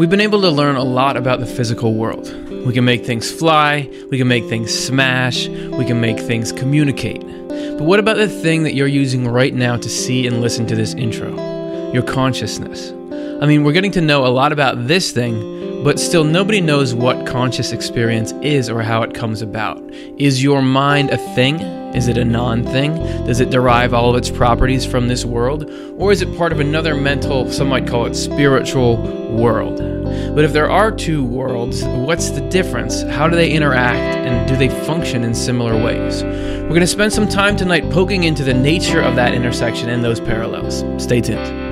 We've been able to learn a lot about the physical world. We can make things fly, we can make things smash, we can make things communicate. But what about the thing that you're using right now to see and listen to this intro? Your consciousness. I mean, we're getting to know a lot about this thing, but still nobody knows what conscious experience is or how it comes about. Is your mind a thing? Is it a non thing? Does it derive all of its properties from this world? Or is it part of another mental, some might call it spiritual world? But if there are two worlds, what's the difference? How do they interact and do they function in similar ways? We're going to spend some time tonight poking into the nature of that intersection and those parallels. Stay tuned.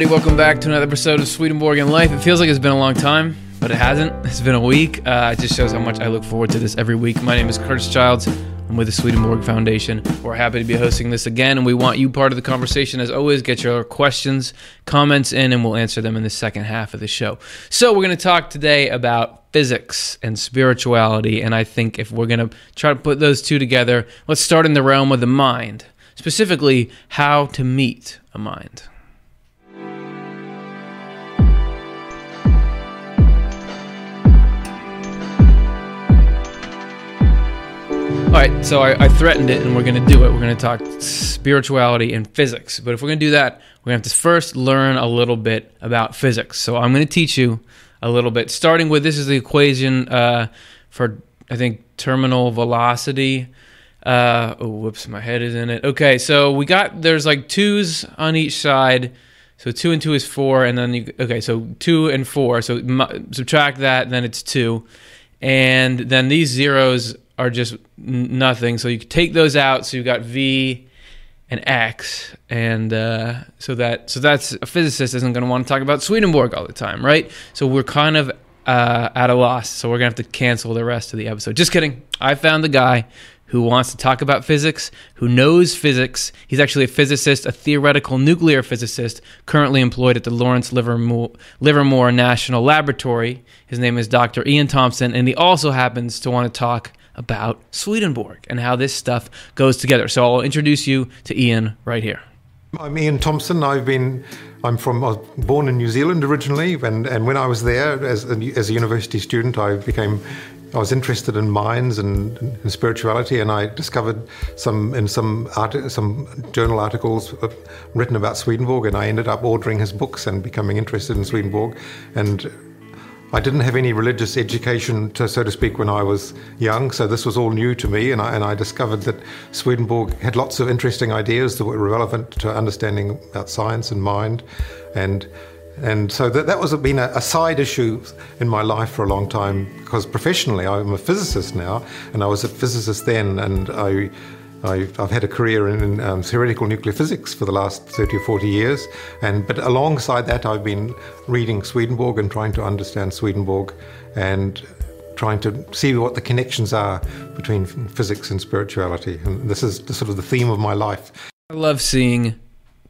Everybody, welcome back to another episode of Swedenborg and Life. It feels like it's been a long time, but it hasn't. It's been a week. Uh, it just shows how much I look forward to this every week. My name is Curtis Childs. I'm with the Swedenborg Foundation. We're happy to be hosting this again, and we want you part of the conversation. As always, get your questions, comments in, and we'll answer them in the second half of the show. So, we're going to talk today about physics and spirituality, and I think if we're going to try to put those two together, let's start in the realm of the mind, specifically how to meet a mind. All right, so I, I, threatened it, and we're going to do it. We're going to talk spirituality and physics. But if we're going to do that, we're going to have to first learn a little bit about physics. So I'm going to teach you a little bit, starting with this is the equation uh, for, I think, terminal velocity. Uh, oh, whoops, my head is in it. Okay, so we got, there's like twos on each side. So two and two is four, and then you, okay, so two and four. So subtract that, then it's two. And then these zeros are just nothing. So you take those out. So you've got V and X, and uh, so that so that's a physicist isn't going to want to talk about Swedenborg all the time, right? So we're kind of uh, at a loss. So we're gonna have to cancel the rest of the episode. Just kidding. I found the guy who wants to talk about physics, who knows physics. He's actually a physicist, a theoretical nuclear physicist, currently employed at the Lawrence Livermore, Livermore National Laboratory. His name is Dr. Ian Thompson, and he also happens to want to talk about Swedenborg and how this stuff goes together. So I'll introduce you to Ian right here. I'm Ian Thompson. I've been I'm from I was born in New Zealand originally, and, and when I was there as a, as a university student, I became I was interested in minds and, and spirituality, and I discovered some in some art, some journal articles uh, written about Swedenborg, and I ended up ordering his books and becoming interested in Swedenborg, and I didn't have any religious education, to, so to speak, when I was young, so this was all new to me, and I, and I, discovered that Swedenborg had lots of interesting ideas that were relevant to understanding about science and mind, and and so that, that was been a, a side issue in my life for a long time because professionally I'm a physicist now, and I was a physicist then, and I I've, I've, had a career in um, theoretical nuclear physics for the last 30 or 40 years, and but alongside that, I've been reading Swedenborg and trying to understand Swedenborg and trying to see what the connections are between physics and spirituality. And this is the, sort of the theme of my life. I love seeing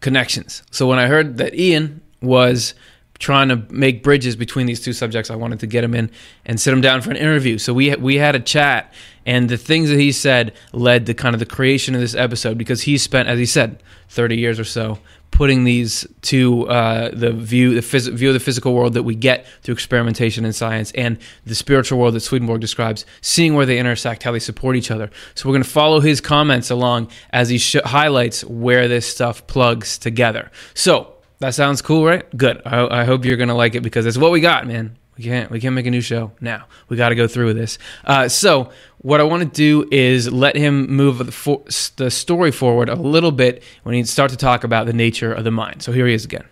connections. So when I heard that Ian was trying to make bridges between these two subjects. I wanted to get him in and sit him down for an interview. So we we had a chat, and the things that he said led to kind of the creation of this episode because he spent, as he said, thirty years or so putting these to uh, the view the phys- view of the physical world that we get through experimentation and science and the spiritual world that Swedenborg describes, seeing where they intersect, how they support each other. So we're going to follow his comments along as he sh- highlights where this stuff plugs together. So that sounds cool, right? Good. I, I hope you're gonna like it because it's what we got, man. We can't we can't make a new show now. We got to go through with this. Uh, so what I want to do is let him move the, for, the story forward a little bit when he starts to talk about the nature of the mind. So here he is again.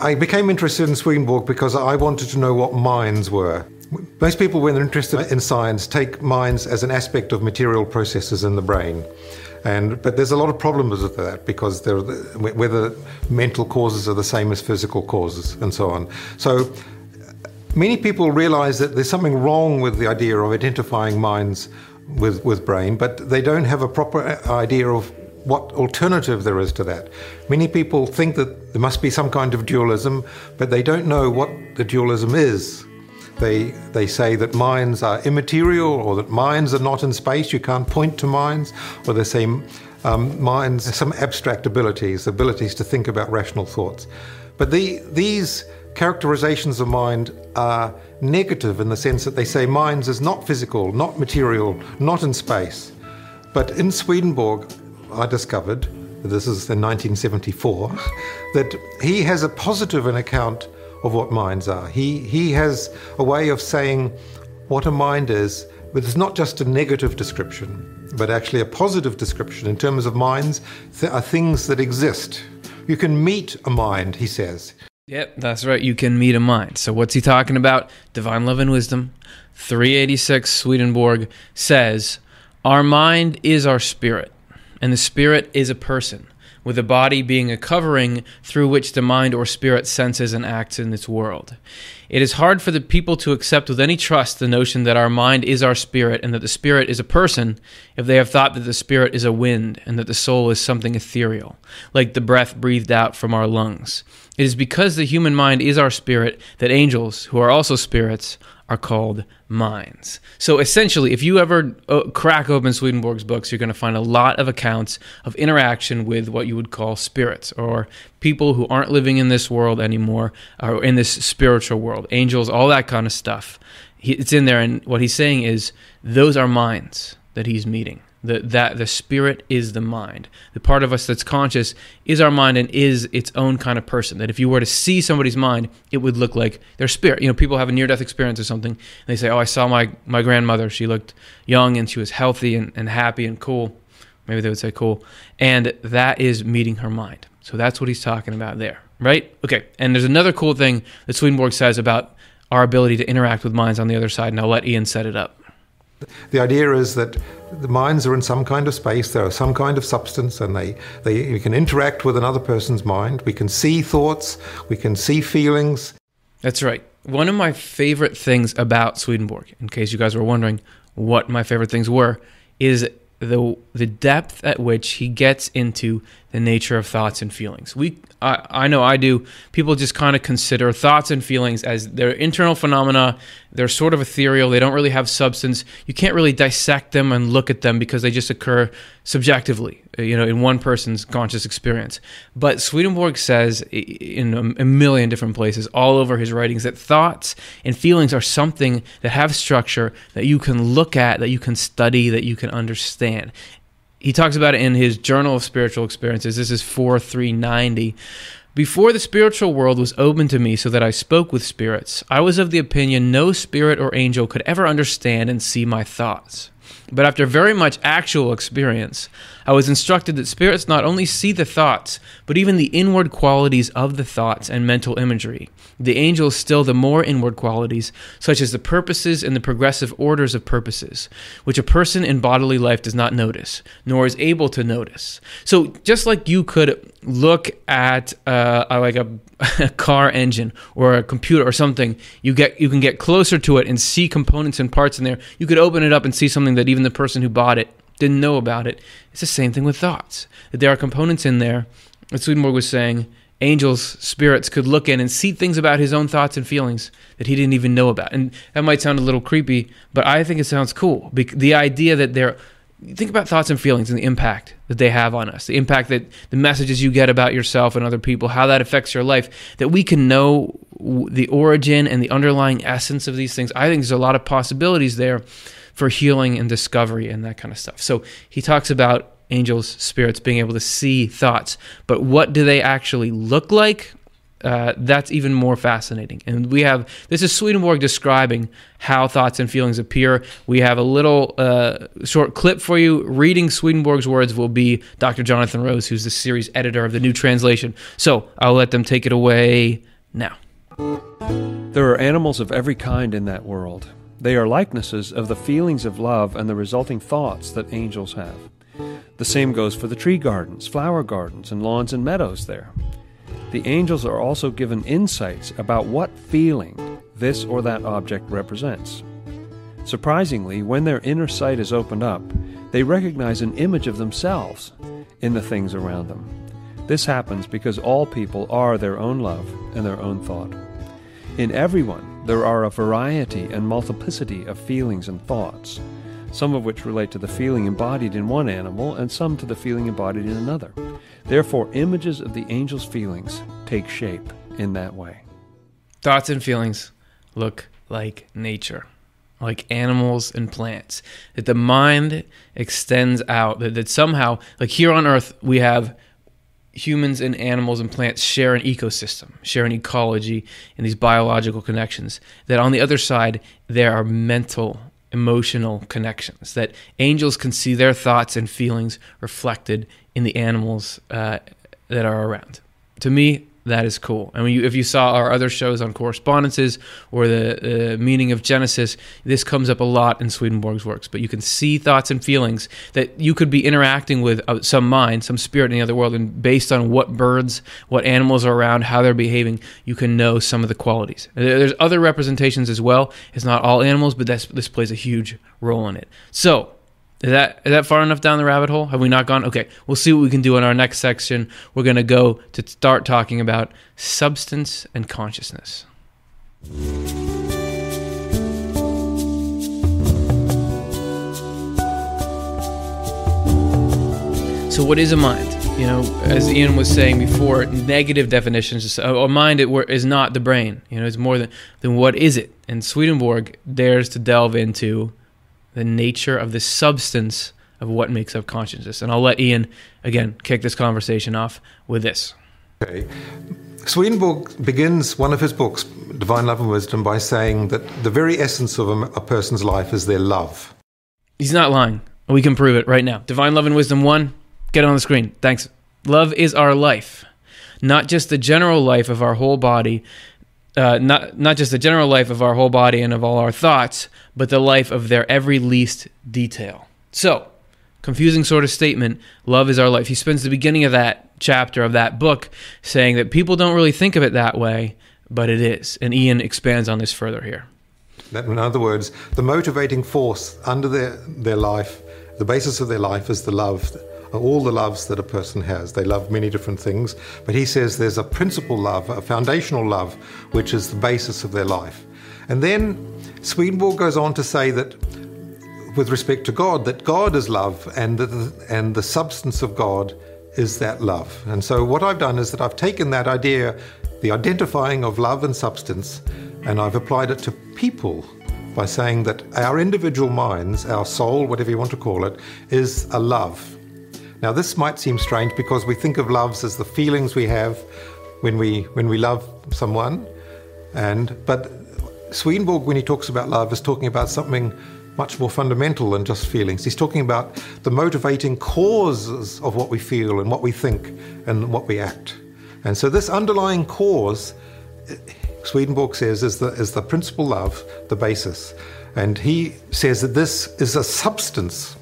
I became interested in Swedenborg because I wanted to know what minds were. Most people, when they're interested in science, take minds as an aspect of material processes in the brain. And, but there's a lot of problems with that because there, whether mental causes are the same as physical causes and so on. So many people realize that there's something wrong with the idea of identifying minds with, with brain, but they don't have a proper idea of what alternative there is to that. Many people think that there must be some kind of dualism, but they don't know what the dualism is. They, they say that minds are immaterial or that minds are not in space, you can't point to minds, or they say um, minds some abstract abilities, abilities to think about rational thoughts. But the, these characterizations of mind are negative in the sense that they say minds is not physical, not material, not in space. But in Swedenborg, I discovered, this is in 1974, that he has a positive an account of what minds are. He, he has a way of saying what a mind is, but it's not just a negative description, but actually a positive description in terms of minds th- are things that exist. You can meet a mind, he says. Yep, that's right. You can meet a mind. So, what's he talking about? Divine Love and Wisdom. 386 Swedenborg says, Our mind is our spirit, and the spirit is a person with the body being a covering through which the mind or spirit senses and acts in its world. It is hard for the people to accept with any trust the notion that our mind is our spirit and that the spirit is a person if they have thought that the spirit is a wind and that the soul is something ethereal, like the breath breathed out from our lungs. It is because the human mind is our spirit that angels, who are also spirits, are called minds. So essentially, if you ever uh, crack open Swedenborg's books, you're going to find a lot of accounts of interaction with what you would call spirits or people who aren't living in this world anymore or in this spiritual world, angels, all that kind of stuff. it's in there, and what he's saying is those are minds that he's meeting. The, that the spirit is the mind. The part of us that's conscious is our mind and is its own kind of person. That if you were to see somebody's mind, it would look like their spirit. You know, people have a near death experience or something, and they say, Oh, I saw my, my grandmother. She looked young and she was healthy and, and happy and cool. Maybe they would say cool. And that is meeting her mind. So that's what he's talking about there, right? Okay. And there's another cool thing that Swedenborg says about our ability to interact with minds on the other side, and I'll let Ian set it up. The idea is that the minds are in some kind of space, there are some kind of substance, and they, they we can interact with another person's mind. We can see thoughts, we can see feelings. That's right. One of my favorite things about Swedenborg, in case you guys were wondering what my favorite things were, is the the depth at which he gets into the nature of thoughts and feelings. We I, I know I do. People just kind of consider thoughts and feelings as their internal phenomena. They're sort of ethereal. They don't really have substance. You can't really dissect them and look at them because they just occur subjectively, uh, you know, in one person's conscious experience. But Swedenborg says in a, a million different places, all over his writings, that thoughts and feelings are something that have structure that you can look at, that you can study, that you can understand he talks about it in his Journal of Spiritual Experiences. This is 4390. Before the spiritual world was open to me so that I spoke with spirits, I was of the opinion no spirit or angel could ever understand and see my thoughts. But after very much actual experience, I was instructed that spirits not only see the thoughts, but even the inward qualities of the thoughts and mental imagery. The angels still the more inward qualities, such as the purposes and the progressive orders of purposes, which a person in bodily life does not notice, nor is able to notice. So, just like you could look at uh, like a, a car engine or a computer or something, you get you can get closer to it and see components and parts in there. You could open it up and see something that even the person who bought it didn't know about it. It's the same thing with thoughts. That there are components in there, as Swedenborg was saying, angels, spirits could look in and see things about his own thoughts and feelings that he didn't even know about. And that might sound a little creepy, but I think it sounds cool. The idea that they're think about thoughts and feelings and the impact that they have on us the impact that the messages you get about yourself and other people how that affects your life that we can know the origin and the underlying essence of these things i think there's a lot of possibilities there for healing and discovery and that kind of stuff. So he talks about angels, spirits being able to see thoughts, but what do they actually look like? Uh, that's even more fascinating. And we have this is Swedenborg describing how thoughts and feelings appear. We have a little uh, short clip for you. Reading Swedenborg's words will be Dr. Jonathan Rose, who's the series editor of the new translation. So I'll let them take it away now. There are animals of every kind in that world. They are likenesses of the feelings of love and the resulting thoughts that angels have. The same goes for the tree gardens, flower gardens, and lawns and meadows there. The angels are also given insights about what feeling this or that object represents. Surprisingly, when their inner sight is opened up, they recognize an image of themselves in the things around them. This happens because all people are their own love and their own thought. In everyone, there are a variety and multiplicity of feelings and thoughts, some of which relate to the feeling embodied in one animal and some to the feeling embodied in another. Therefore, images of the angel's feelings take shape in that way. Thoughts and feelings look like nature, like animals and plants. That the mind extends out, that, that somehow, like here on earth, we have humans and animals and plants share an ecosystem, share an ecology, and these biological connections. That on the other side, there are mental, emotional connections. That angels can see their thoughts and feelings reflected in the animals uh, that are around. To me, that is cool. I mean, if you saw our other shows on correspondences or the uh, meaning of Genesis, this comes up a lot in Swedenborg's works. But you can see thoughts and feelings that you could be interacting with uh, some mind, some spirit in the other world, and based on what birds, what animals are around, how they're behaving, you can know some of the qualities. There's other representations as well. It's not all animals, but this plays a huge role in it. So is that is that far enough down the rabbit hole? Have we not gone? Okay, we'll see what we can do in our next section. We're going to go to start talking about substance and consciousness. So, what is a mind? You know, as Ian was saying before, negative definitions. A mind is not the brain. You know, it's more than than what is it? And Swedenborg dares to delve into the nature of the substance of what makes up consciousness. And I'll let Ian, again, kick this conversation off with this. Okay. Swedenborg begins one of his books, Divine Love and Wisdom, by saying that the very essence of a, a person's life is their love. He's not lying. We can prove it right now. Divine Love and Wisdom 1, get it on the screen. Thanks. Love is our life, not just the general life of our whole body, uh, not not just the general life of our whole body and of all our thoughts, but the life of their every least detail. So, confusing sort of statement. Love is our life. He spends the beginning of that chapter of that book saying that people don't really think of it that way, but it is. And Ian expands on this further here. In other words, the motivating force under their, their life, the basis of their life is the love all the loves that a person has. They love many different things, but he says there's a principal love, a foundational love, which is the basis of their life. And then Swedenborg goes on to say that with respect to God, that God is love and the, and the substance of God is that love. And so what I've done is that I've taken that idea, the identifying of love and substance, and I've applied it to people by saying that our individual minds, our soul, whatever you want to call it, is a love. Now, this might seem strange because we think of loves as the feelings we have when we when we love someone, and but Swedenborg, when he talks about love, is talking about something much more fundamental than just feelings. He's talking about the motivating causes of what we feel and what we think and what we act. And so, this underlying cause, Swedenborg says, is the is the principal love, the basis. And he says that this is a substance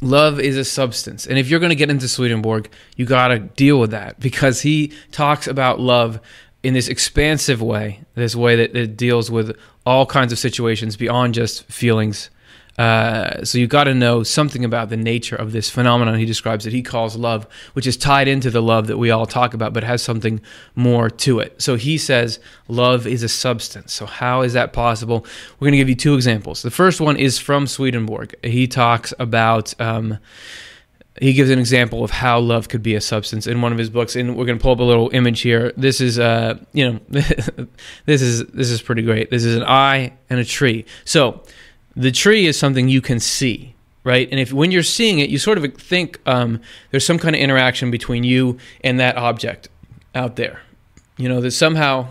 love is a substance. And if you're going to get into Swedenborg, you got to deal with that because he talks about love in this expansive way, this way that it deals with all kinds of situations beyond just feelings uh, so you've got to know something about the nature of this phenomenon he describes that he calls love, which is tied into the love that we all talk about, but has something more to it. So he says love is a substance. So how is that possible? We're going to give you two examples. The first one is from Swedenborg. He talks about. Um, he gives an example of how love could be a substance in one of his books and we're going to pull up a little image here this is uh you know this is this is pretty great this is an eye and a tree so the tree is something you can see right? And if when you're seeing it you sort of think um, there's some kind of interaction between you and that object out there. You know that somehow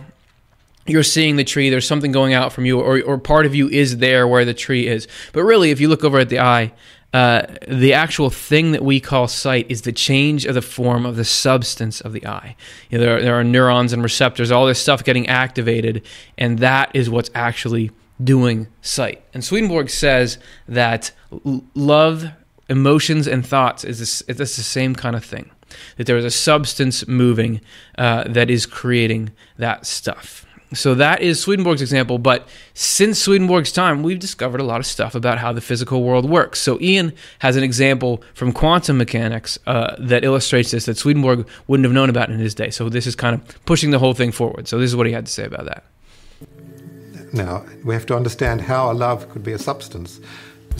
you're seeing the tree there's something going out from you or, or part of you is there where the tree is. But really if you look over at the eye uh, the actual thing that we call sight is the change of the form of the substance of the eye. You know, there, are, there are neurons and receptors, all this stuff getting activated, and that is what's actually doing sight. And Swedenborg says that love, emotions, and thoughts is this, it's the same kind of thing. That there is a substance moving uh, that is creating that stuff. So that is Swedenborg's example. But since Swedenborg's time, we've discovered a lot of stuff about how the physical world works. So Ian has an example from quantum mechanics uh, that illustrates this that Swedenborg wouldn't have known about in his day. So this is kind of pushing the whole thing forward. So this is what he had to say about that. Now, we have to understand how a love could be a substance.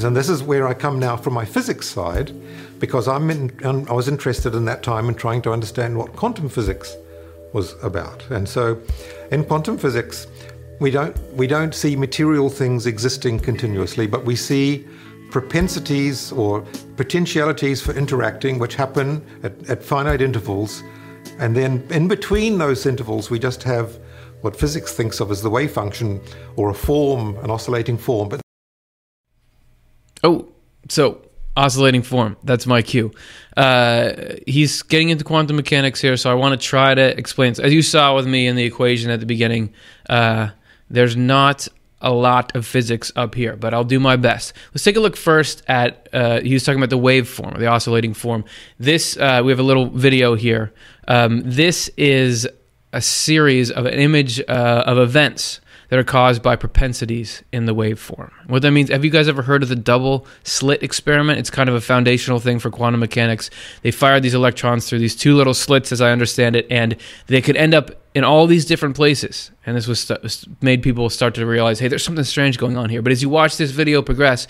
And this is where I come now from my physics side, because I'm in, um, I was interested in that time in trying to understand what quantum physics was about. And so, in quantum physics, we don't we don't see material things existing continuously, but we see propensities or potentialities for interacting, which happen at, at finite intervals, and then in between those intervals, we just have what physics thinks of as the wave function or a form, an oscillating form. But oh, so oscillating form. That's my cue. Uh, he's getting into quantum mechanics here, so I want to try to explain. As you saw with me in the equation at the beginning, uh, there's not a lot of physics up here, but I'll do my best. Let's take a look first at. Uh, he was talking about the wave form, the oscillating form. This uh, we have a little video here. Um, this is a series of an image uh, of events that are caused by propensities in the waveform. What that means, have you guys ever heard of the double slit experiment? It's kind of a foundational thing for quantum mechanics. They fired these electrons through these two little slits, as I understand it, and they could end up in all these different places. And this was st- made people start to realize, hey, there's something strange going on here. But as you watch this video progress,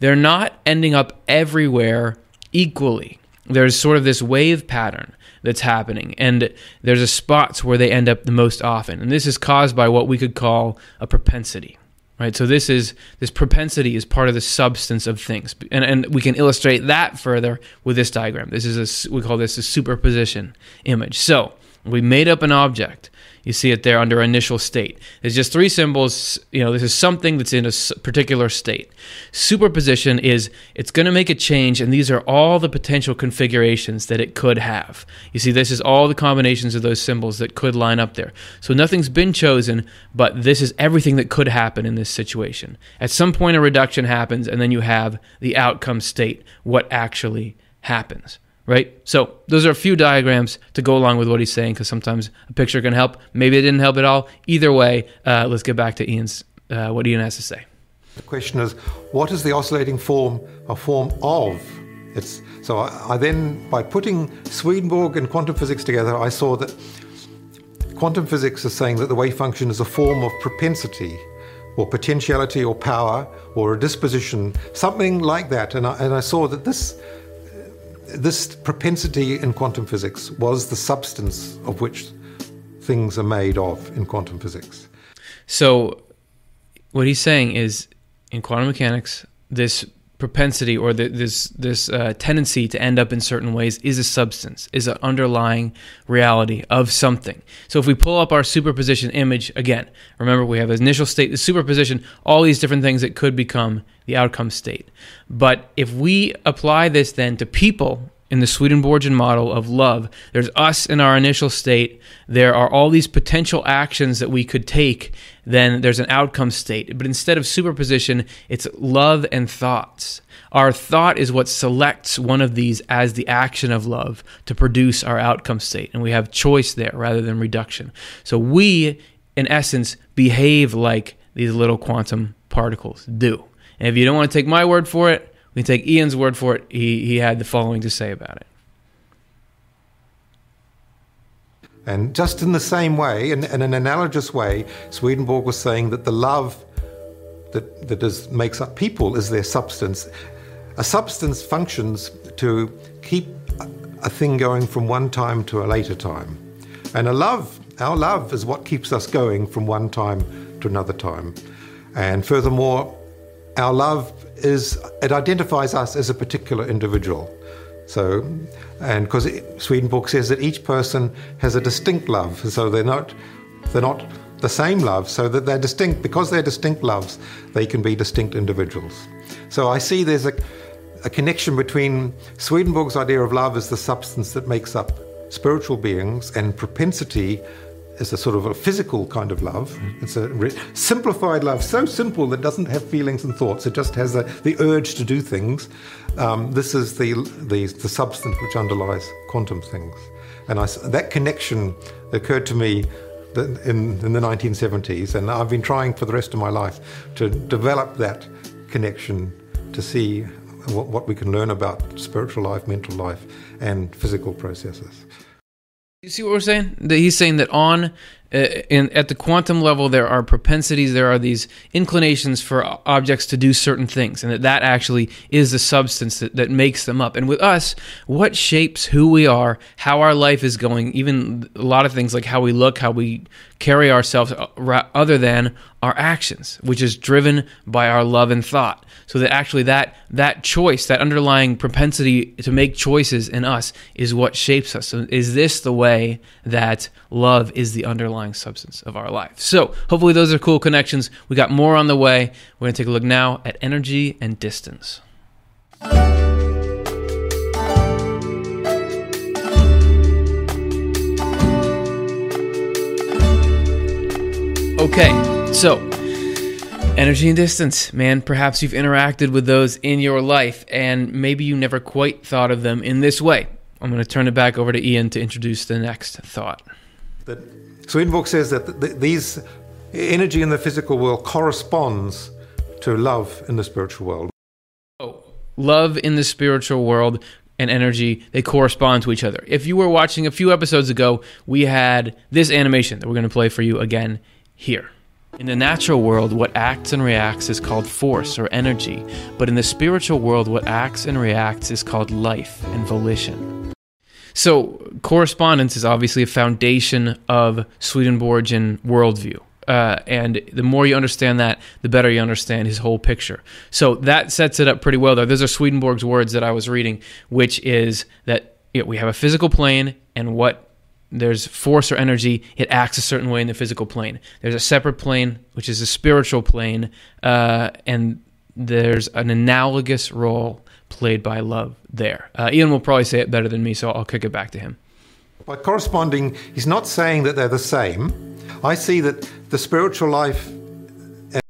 they're not ending up everywhere equally. There's sort of this wave pattern that's happening. And there's a spots where they end up the most often. And this is caused by what we could call a propensity. Right? So this is this propensity is part of the substance of things. And, and we can illustrate that further with this diagram. This is a we call this a superposition image. So we made up an object you see it there under initial state. There's just three symbols. You know, this is something that's in a particular state. Superposition is it's going to make a change, and these are all the potential configurations that it could have. You see, this is all the combinations of those symbols that could line up there. So nothing's been chosen, but this is everything that could happen in this situation. At some point, a reduction happens, and then you have the outcome state, what actually happens right? So those are a few diagrams to go along with what he's saying because sometimes a picture can help. Maybe it didn't help at all. Either way, uh, let's get back to Ian's uh, what Ian has to say. The question is, what is the oscillating form a form of? It's so I, I then by putting Swedenborg and quantum physics together, I saw that quantum physics is saying that the wave function is a form of propensity or potentiality or power or a disposition, something like that. And I, and I saw that this this propensity in quantum physics was the substance of which things are made of in quantum physics. So, what he's saying is in quantum mechanics, this propensity or the, this this uh, tendency to end up in certain ways is a substance, is an underlying reality of something. So if we pull up our superposition image again, remember we have the initial state, the superposition, all these different things that could become the outcome state. But if we apply this then to people in the Swedenborgian model of love. There's us in our initial state. There are all these potential actions that we could take. Then there's an outcome state. But instead of superposition, it's love and thoughts. Our thought is what selects one of these as the action of love to produce our outcome state. And we have choice there rather than reduction. So we, in essence, behave like these little quantum particles do. And if you don't want to take my word for it, we take Ian's word for it. He, he had the following to say about it. And just in the same way, in, in an analogous way, Swedenborg was saying that the love that, that is, makes up people is their substance. A substance functions to keep a thing going from one time to a later time. And a love, our love, is what keeps us going from one time to another time. And furthermore, our love is it identifies us as a particular individual. So, and because Swedenborg says that each person has a distinct love, so they're not they're not the same love, so that they're distinct because they're distinct loves, they can be distinct individuals. So I see there's a, a connection between Swedenborg's idea of love as the substance that makes up spiritual beings and propensity is a sort of a physical kind of love. It's a re- simplified love, so simple that doesn't have feelings and thoughts. It just has a, the urge to do things. Um, this is the, the, the substance which underlies quantum things, and I, that connection occurred to me in, in the 1970s, and I've been trying for the rest of my life to develop that connection to see what, what we can learn about spiritual life, mental life, and physical processes. You see what we're saying? That he's saying that on uh, in, at the quantum level, there are propensities, there are these inclinations for objects to do certain things, and that that actually is the substance that, that makes them up. And with us, what shapes who we are, how our life is going, even a lot of things like how we look, how we carry ourselves, uh, other than our actions, which is driven by our love and thought. So that actually that that choice, that underlying propensity to make choices in us, is what shapes us. So is this the way that love is the underlying substance of our life? So hopefully those are cool connections. We got more on the way. We're gonna take a look now at energy and distance. Okay, so energy and distance, man. Perhaps you've interacted with those in your life, and maybe you never quite thought of them in this way. I'm going to turn it back over to Ian to introduce the next thought. That Swedenborg says that th- these energy in the physical world corresponds to love in the spiritual world. Oh, love in the spiritual world and energy, they correspond to each other. If you were watching a few episodes ago, we had this animation that we're going to play for you again here. In the natural world, what acts and reacts is called force or energy, but in the spiritual world, what acts and reacts is called life and volition. So, correspondence is obviously a foundation of Swedenborgian worldview. Uh, and the more you understand that, the better you understand his whole picture. So that sets it up pretty well. There, those are Swedenborg's words that I was reading, which is that you know, we have a physical plane, and what there's force or energy, it acts a certain way in the physical plane. There's a separate plane, which is a spiritual plane, uh, and there's an analogous role played by love there. Uh, Ian will probably say it better than me, so I'll kick it back to him. By corresponding, he's not saying that they're the same. I see that the spiritual life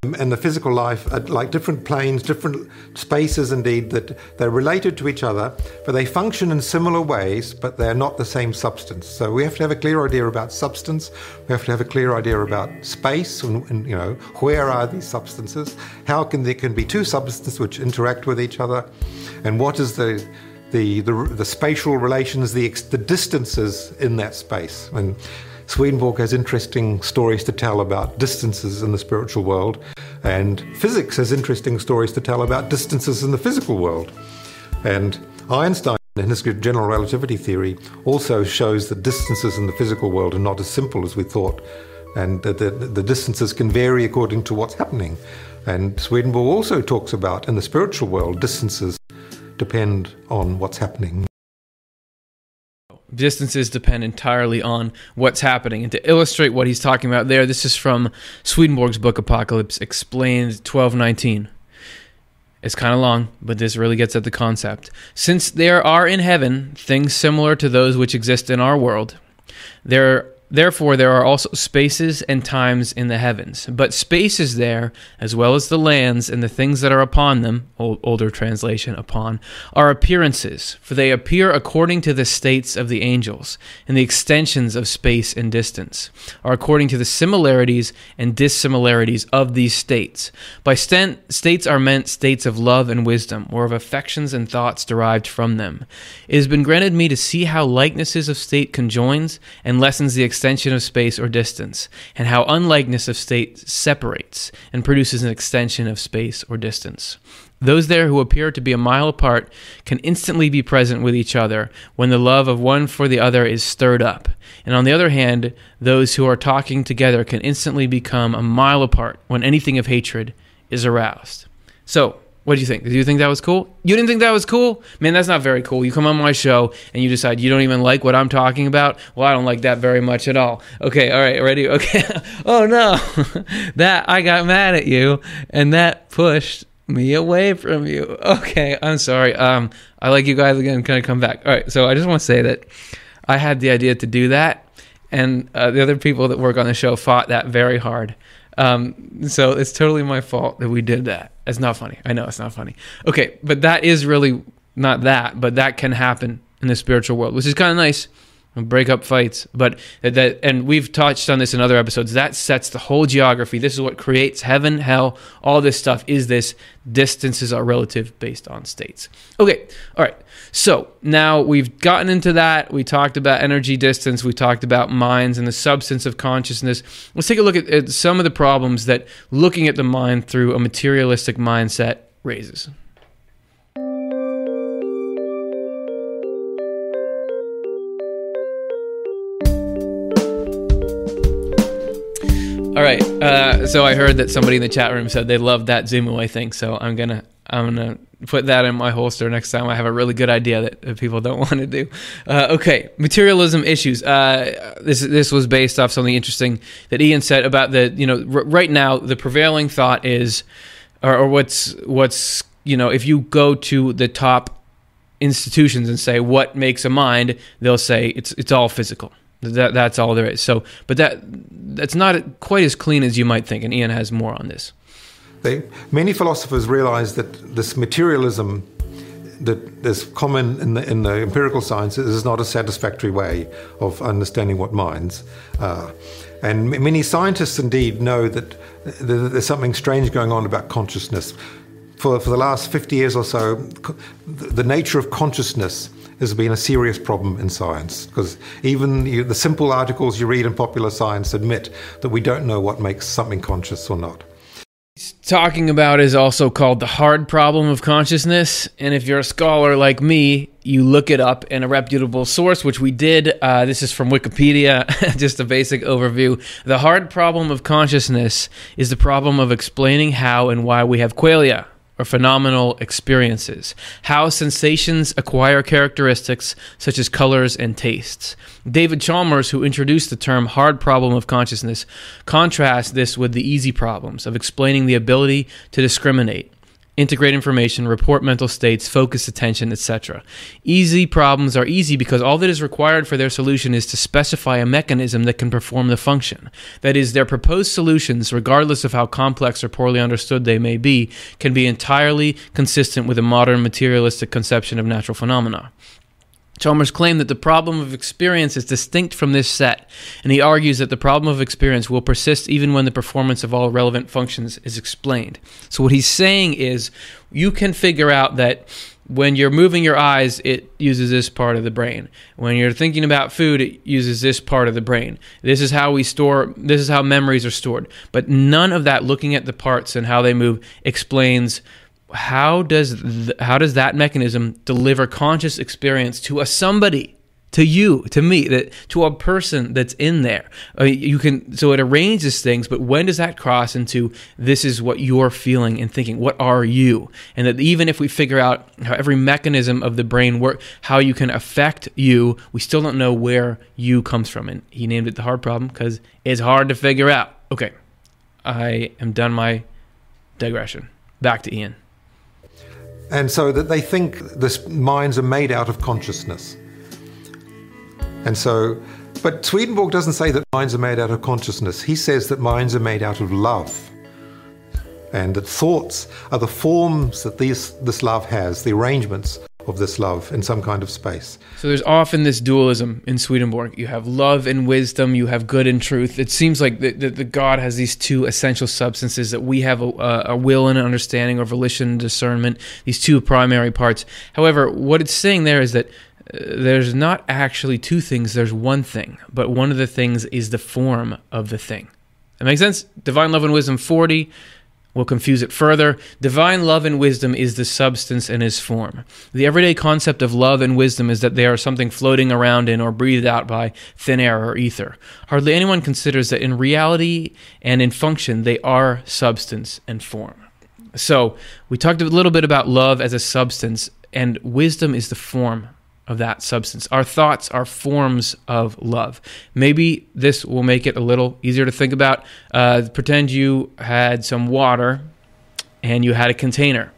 and the physical life are like different planes, different spaces, indeed, that they're related to each other, but they function in similar ways, but they're not the same substance. So we have to have a clear idea about substance. We have to have a clear idea about space, and, and you know, where are these substances? How can there can be two substances which interact with each other, and what is the the, the, the spatial relations, the, the distances in that space. And Swedenborg has interesting stories to tell about distances in the spiritual world, and physics has interesting stories to tell about distances in the physical world. And Einstein, in his general relativity theory, also shows that distances in the physical world are not as simple as we thought, and that the, the distances can vary according to what's happening. And Swedenborg also talks about in the spiritual world, distances depend on what's happening distances depend entirely on what's happening. And to illustrate what he's talking about there, this is from Swedenborg's book Apocalypse Explained 1219. It's kind of long, but this really gets at the concept. Since there are in heaven things similar to those which exist in our world, there Therefore, there are also spaces and times in the heavens. But space is there, as well as the lands and the things that are upon them, older translation, upon, are appearances, for they appear according to the states of the angels, and the extensions of space and distance are according to the similarities and dissimilarities of these states. By st- states are meant states of love and wisdom, or of affections and thoughts derived from them. It has been granted me to see how likenesses of state conjoins and lessens the extension of space or distance, and how unlikeness of state separates and produces an extension of space or distance. Those there who appear to be a mile apart can instantly be present with each other when the love of one for the other is stirred up. And on the other hand, those who are talking together can instantly become a mile apart when anything of hatred is aroused. So, what do you think? Do you think that was cool? You didn't think that was cool? Man, that's not very cool. You come on my show and you decide you don't even like what I'm talking about. Well, I don't like that very much at all. Okay, all right, ready? Okay. oh no. that I got mad at you and that pushed me away from you. Okay, I'm sorry. Um I like you guys again. Can I come back? All right. So I just want to say that I had the idea to do that and uh, the other people that work on the show fought that very hard. Um, so it's totally my fault that we did that. It's not funny. I know it's not funny. Okay, but that is really not that, but that can happen in the spiritual world, which is kind of nice break up fights. But that, and we've touched on this in other episodes. That sets the whole geography. This is what creates heaven, hell, all this stuff. Is this distances are relative based on states? Okay, all right. So now we've gotten into that. We talked about energy distance. We talked about minds and the substance of consciousness. Let's take a look at, at some of the problems that looking at the mind through a materialistic mindset raises. All right. Uh, so I heard that somebody in the chat room said they loved that zoom away thing. So I'm gonna I'm gonna put that in my holster next time I have a really good idea that, people don't want to do. Uh, okay, materialism issues. Uh, this this was based off something interesting that Ian said about the you know r- right now the prevailing thought is, or, or what's what's you know if you go to the top institutions and say what makes a mind, they'll say it's it's all physical. That that's all there is. So, but that that's not quite as clean as you might think. And Ian has more on this. They, many philosophers realize that this materialism that is common in the, in the empirical sciences is not a satisfactory way of understanding what minds are. And many scientists indeed know that there's something strange going on about consciousness. For, for the last 50 years or so, the nature of consciousness has been a serious problem in science because even you, the simple articles you read in popular science admit that we don't know what makes something conscious or not. He's talking about is also called the hard problem of consciousness. And if you're a scholar like me, you look it up in a reputable source, which we did. Uh, this is from Wikipedia, just a basic overview. The hard problem of consciousness is the problem of explaining how and why we have qualia or phenomenal experiences, how sensations acquire characteristics such as colors and tastes. David Chalmers, who introduced the term hard problem of consciousness, contrasts this with the easy problems of explaining the ability to discriminate integrate information, report mental states, focus attention, etc. Easy problems are easy because all that is required for their solution is to specify a mechanism that can perform the function. That is, their proposed solutions, regardless of how complex or poorly understood they may be, can be entirely consistent with a modern materialistic conception of natural phenomena. Chalmers claimed that the problem of experience is distinct from this set, and he argues that the problem of experience will persist even when the performance of all relevant functions is explained. So, what he's saying is you can figure out that when you're moving your eyes, it uses this part of the brain. When you're thinking about food, it uses this part of the brain. This is how we store, this is how memories are stored. But none of that looking at the parts and how they move explains how does th- how does that mechanism deliver conscious experience to a somebody to you to me that to a person that's in there? Uh, you can so it arranges things but when does that cross into this is what you're feeling and thinking what are you? And that even if we figure out how every mechanism of the brain work how you can affect you we still don't know where you comes from. And he named it the hard problem because it's hard to figure out. Okay i am done my digression. Back to ian and so that they think this minds are made out of consciousness. And so, but Swedenborg doesn't say that minds are made out of consciousness. He says that minds are made out of love. And that thoughts are the forms that these, this love has, the arrangements of this love in some kind of space. So there's often this dualism in Swedenborg. You have love and wisdom, you have good and truth. It seems like the, the, the God has these two essential substances that we have a, a will and an understanding or volition and discernment, these two primary parts. However, what it's saying there is that uh, there's not actually two things, there's one thing, but one of the things is the form of the thing. That makes sense? Divine love and wisdom 40 will confuse it further. Divine love and wisdom is the substance and is form. The everyday concept of love and wisdom is that they are something floating around in or breathed out by thin air or ether. Hardly anyone considers that in reality and in function they are substance and form. So, we talked a little bit about love as a substance, and wisdom is the form of that substance. Our thoughts are forms of love. Maybe this will make it a little easier to think about. Uh, pretend you had some water and you had a container.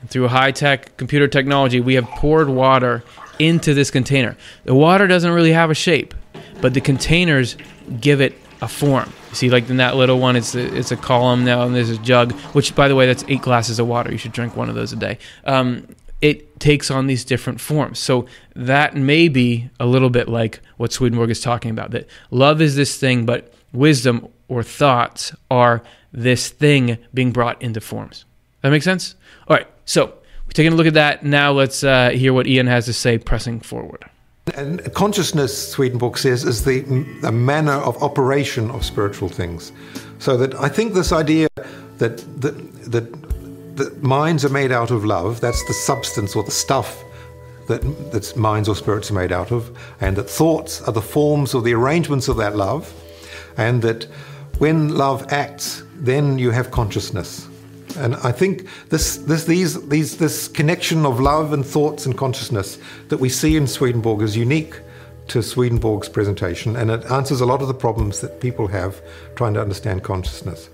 And through high tech computer technology, we have poured water into this container. The water doesn't really have a shape, but the containers give it a form. You see, like in that little one, it's a, it's a column now, and there's a jug, which, by the way, that's eight glasses of water. You should drink one of those a day. Um, it takes on these different forms. So that may be a little bit like what Swedenborg is talking about that love is this thing, but wisdom or thoughts are this thing being brought into forms. That makes sense? All right, so we're taking a look at that. Now let's uh, hear what Ian has to say pressing forward. And consciousness, Swedenborg says, is the, the manner of operation of spiritual things. So that I think this idea that, that, that, that minds are made out of love, that's the substance or the stuff that that minds or spirits are made out of, and that thoughts are the forms or the arrangements of that love, and that when love acts, then you have consciousness. And I think this, this, these, these, this connection of love and thoughts and consciousness that we see in Swedenborg is unique to Swedenborg's presentation, and it answers a lot of the problems that people have trying to understand consciousness.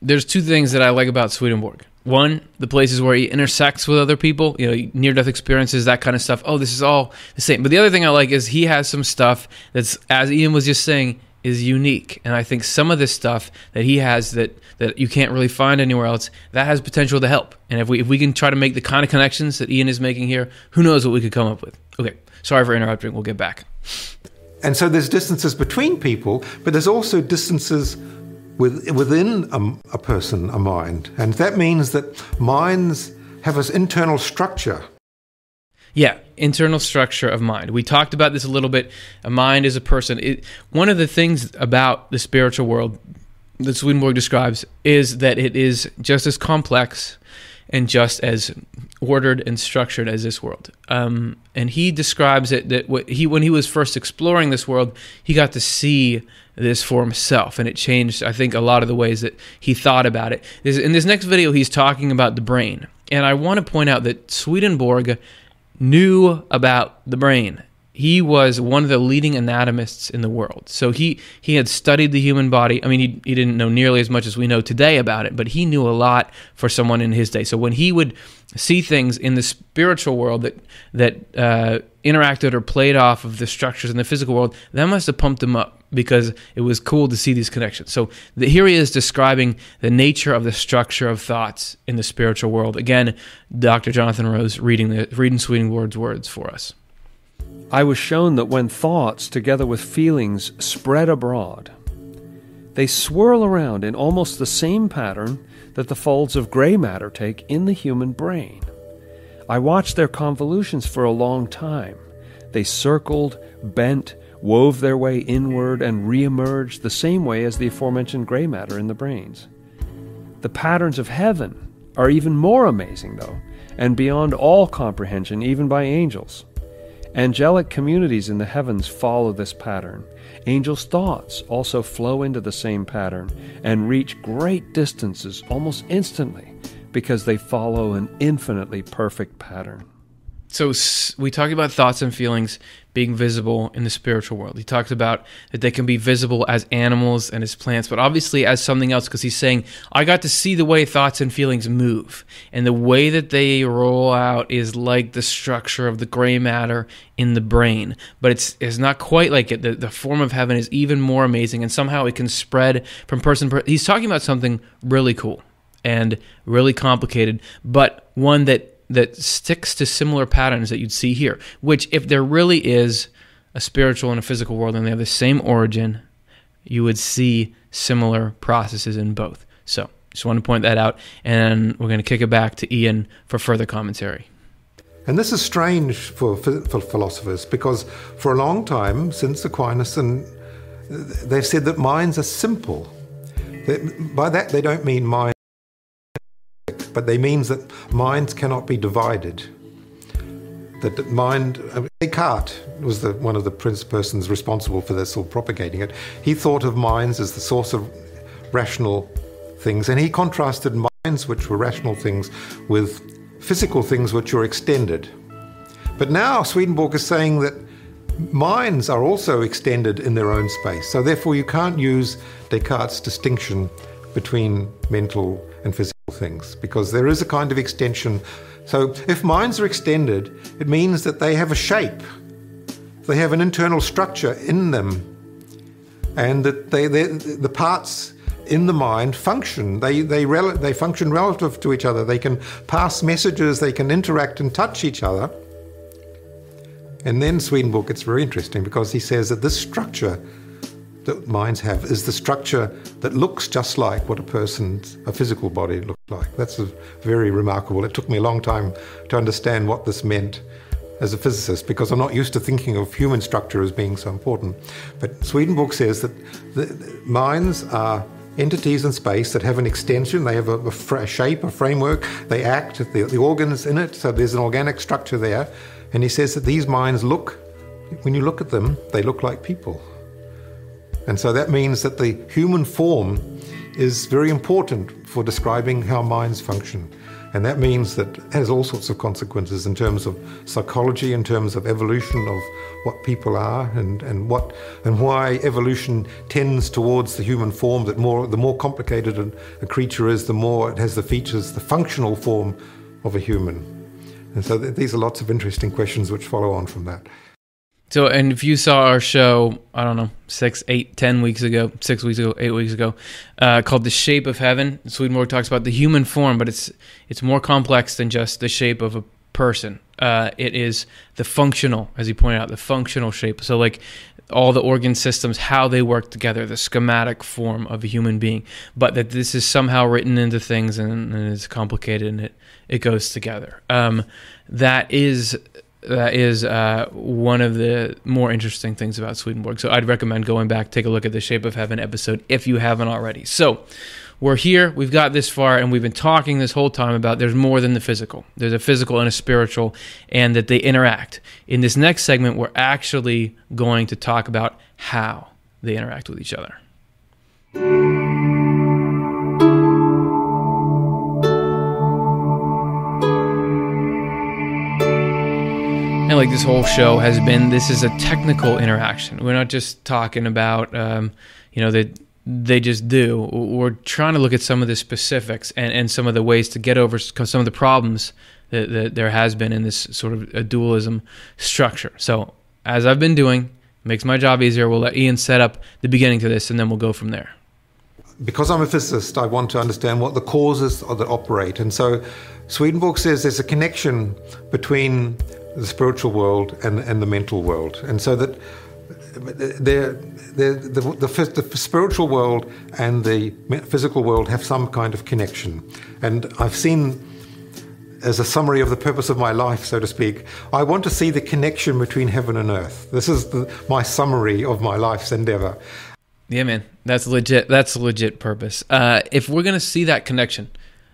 There's two things that I like about Swedenborg. One, the places where he intersects with other people, you know, near death experiences, that kind of stuff. Oh, this is all the same. But the other thing I like is he has some stuff that's, as Ian was just saying, is unique. And I think some of this stuff that he has that, that you can't really find anywhere else, that has potential to help. And if we, if we can try to make the kind of connections that Ian is making here, who knows what we could come up with. Okay, sorry for interrupting. We'll get back. And so there's distances between people, but there's also distances with, within a, a person, a mind. And that means that minds have this internal structure yeah, internal structure of mind. We talked about this a little bit. A mind is a person. It, one of the things about the spiritual world that Swedenborg describes is that it is just as complex and just as ordered and structured as this world. Um, and he describes it that what he when he was first exploring this world, he got to see this for himself, and it changed. I think a lot of the ways that he thought about it. In this next video, he's talking about the brain, and I want to point out that Swedenborg knew about the brain. He was one of the leading anatomists in the world. So he, he had studied the human body. I mean, he, he didn't know nearly as much as we know today about it, but he knew a lot for someone in his day. So when he would see things in the spiritual world that, that uh, interacted or played off of the structures in the physical world, that must have pumped him up because it was cool to see these connections. So the, here he is describing the nature of the structure of thoughts in the spiritual world. Again, Dr. Jonathan Rose reading the reading Swedenborg's words for us. I was shown that when thoughts, together with feelings, spread abroad, they swirl around in almost the same pattern that the folds of gray matter take in the human brain. I watched their convolutions for a long time. They circled, bent, wove their way inward and re-emerged the same way as the aforementioned gray matter in the brains. The patterns of heaven are even more amazing, though, and beyond all comprehension, even by angels. Angelic communities in the heavens follow this pattern. Angels' thoughts also flow into the same pattern and reach great distances almost instantly because they follow an infinitely perfect pattern. So we talked about thoughts and feelings being visible in the spiritual world. He talks about that they can be visible as animals and as plants, but obviously as something else because he's saying, I got to see the way thoughts and feelings move. And the way that they roll out is like the structure of the gray matter in the brain. But it's, it's not quite like it. The, the form of heaven is even more amazing, and somehow it can spread from person to person. He's talking about something really cool and really complicated, but one that that sticks to similar patterns that you'd see here, which, if there really is a spiritual and a physical world and they have the same origin, you would see similar processes in both. So, just want to point that out, and we're going to kick it back to Ian for further commentary. And this is strange for, for philosophers because for a long time, since Aquinas, and they've said that minds are simple. By that, they don't mean mind but they means that minds cannot be divided. That mind, uh, Descartes was the, one of the persons responsible for this or propagating it. He thought of minds as the source of rational things, and he contrasted minds, which were rational things, with physical things which were extended. But now Swedenborg is saying that minds are also extended in their own space. So therefore, you can't use Descartes' distinction between mental and physical things because there is a kind of extension. So if minds are extended, it means that they have a shape, they have an internal structure in them, and that they, the parts in the mind function. They they rel- they function relative to each other. They can pass messages. They can interact and touch each other. And then Swedenborg gets very interesting because he says that this structure that minds have is the structure that looks just like what a person's a physical body looks like. That's very remarkable. It took me a long time to understand what this meant as a physicist because I'm not used to thinking of human structure as being so important. But Swedenborg says that the, the minds are entities in space that have an extension, they have a, a shape, a framework, they act, the, the organs in it, so there's an organic structure there. And he says that these minds look, when you look at them, they look like people. And so that means that the human form is very important for describing how minds function. And that means that has all sorts of consequences in terms of psychology, in terms of evolution of what people are and, and what and why evolution tends towards the human form that more the more complicated a, a creature is, the more it has the features, the functional form of a human. And so th- these are lots of interesting questions which follow on from that. So, and if you saw our show, I don't know, six, eight, ten weeks ago, six weeks ago, eight weeks ago, uh, called "The Shape of Heaven," Swedenborg talks about the human form, but it's it's more complex than just the shape of a person. Uh, it is the functional, as he pointed out, the functional shape. So, like all the organ systems, how they work together, the schematic form of a human being, but that this is somehow written into things and, and it's complicated and it it goes together. Um, that is that is uh, one of the more interesting things about Swedenborg. So I'd recommend going back, take a look at the Shape of Heaven episode if you haven't already. So we're here, we've got this far, and we've been talking this whole time about there's more than the physical. There's a physical and a spiritual, and that they interact. In this next segment, we're actually going to talk about how they interact with each other. Like this whole show has been this is a technical interaction. We're not just talking about um, you know that they just do. We're trying to look at some of the specifics and, and some of the ways to get over some of the problems that, that there has been in this sort of a dualism structure. So as i've been doing makes my job easier we'll let ian set up the beginning to this and then we'll go from there. Because i'm a physicist i want to understand what the causes are that operate. And so swedenborg says there's a connection between the spiritual world and, and the mental world. And so that they're, they're, the, the, the, spiritual world and the physical world have some kind of connection. And I've seen, as a summary of the purpose of my life, so to speak, I want to see the connection between heaven and earth. This is the, my summary of my life's endeavor. Yeah, man, that's legit. That's a legit purpose. Uh, if we're to see that connection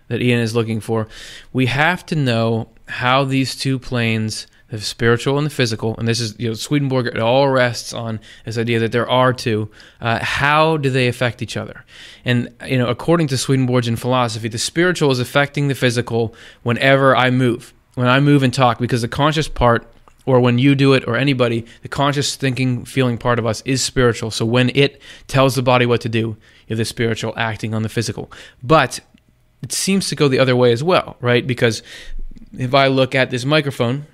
that Ian is looking for, we have to know how these two planes the spiritual and the physical, and this is you know Swedenborg. It all rests on this idea that there are two. Uh, how do they affect each other? And you know, according to Swedenborgian philosophy, the spiritual is affecting the physical whenever I move, when I move and talk, because the conscious part, or when you do it, or anybody, the conscious thinking, feeling part of us is spiritual. So when it tells the body what to do, you have the spiritual acting on the physical. But it seems to go the other way as well, right? Because if I look at this microphone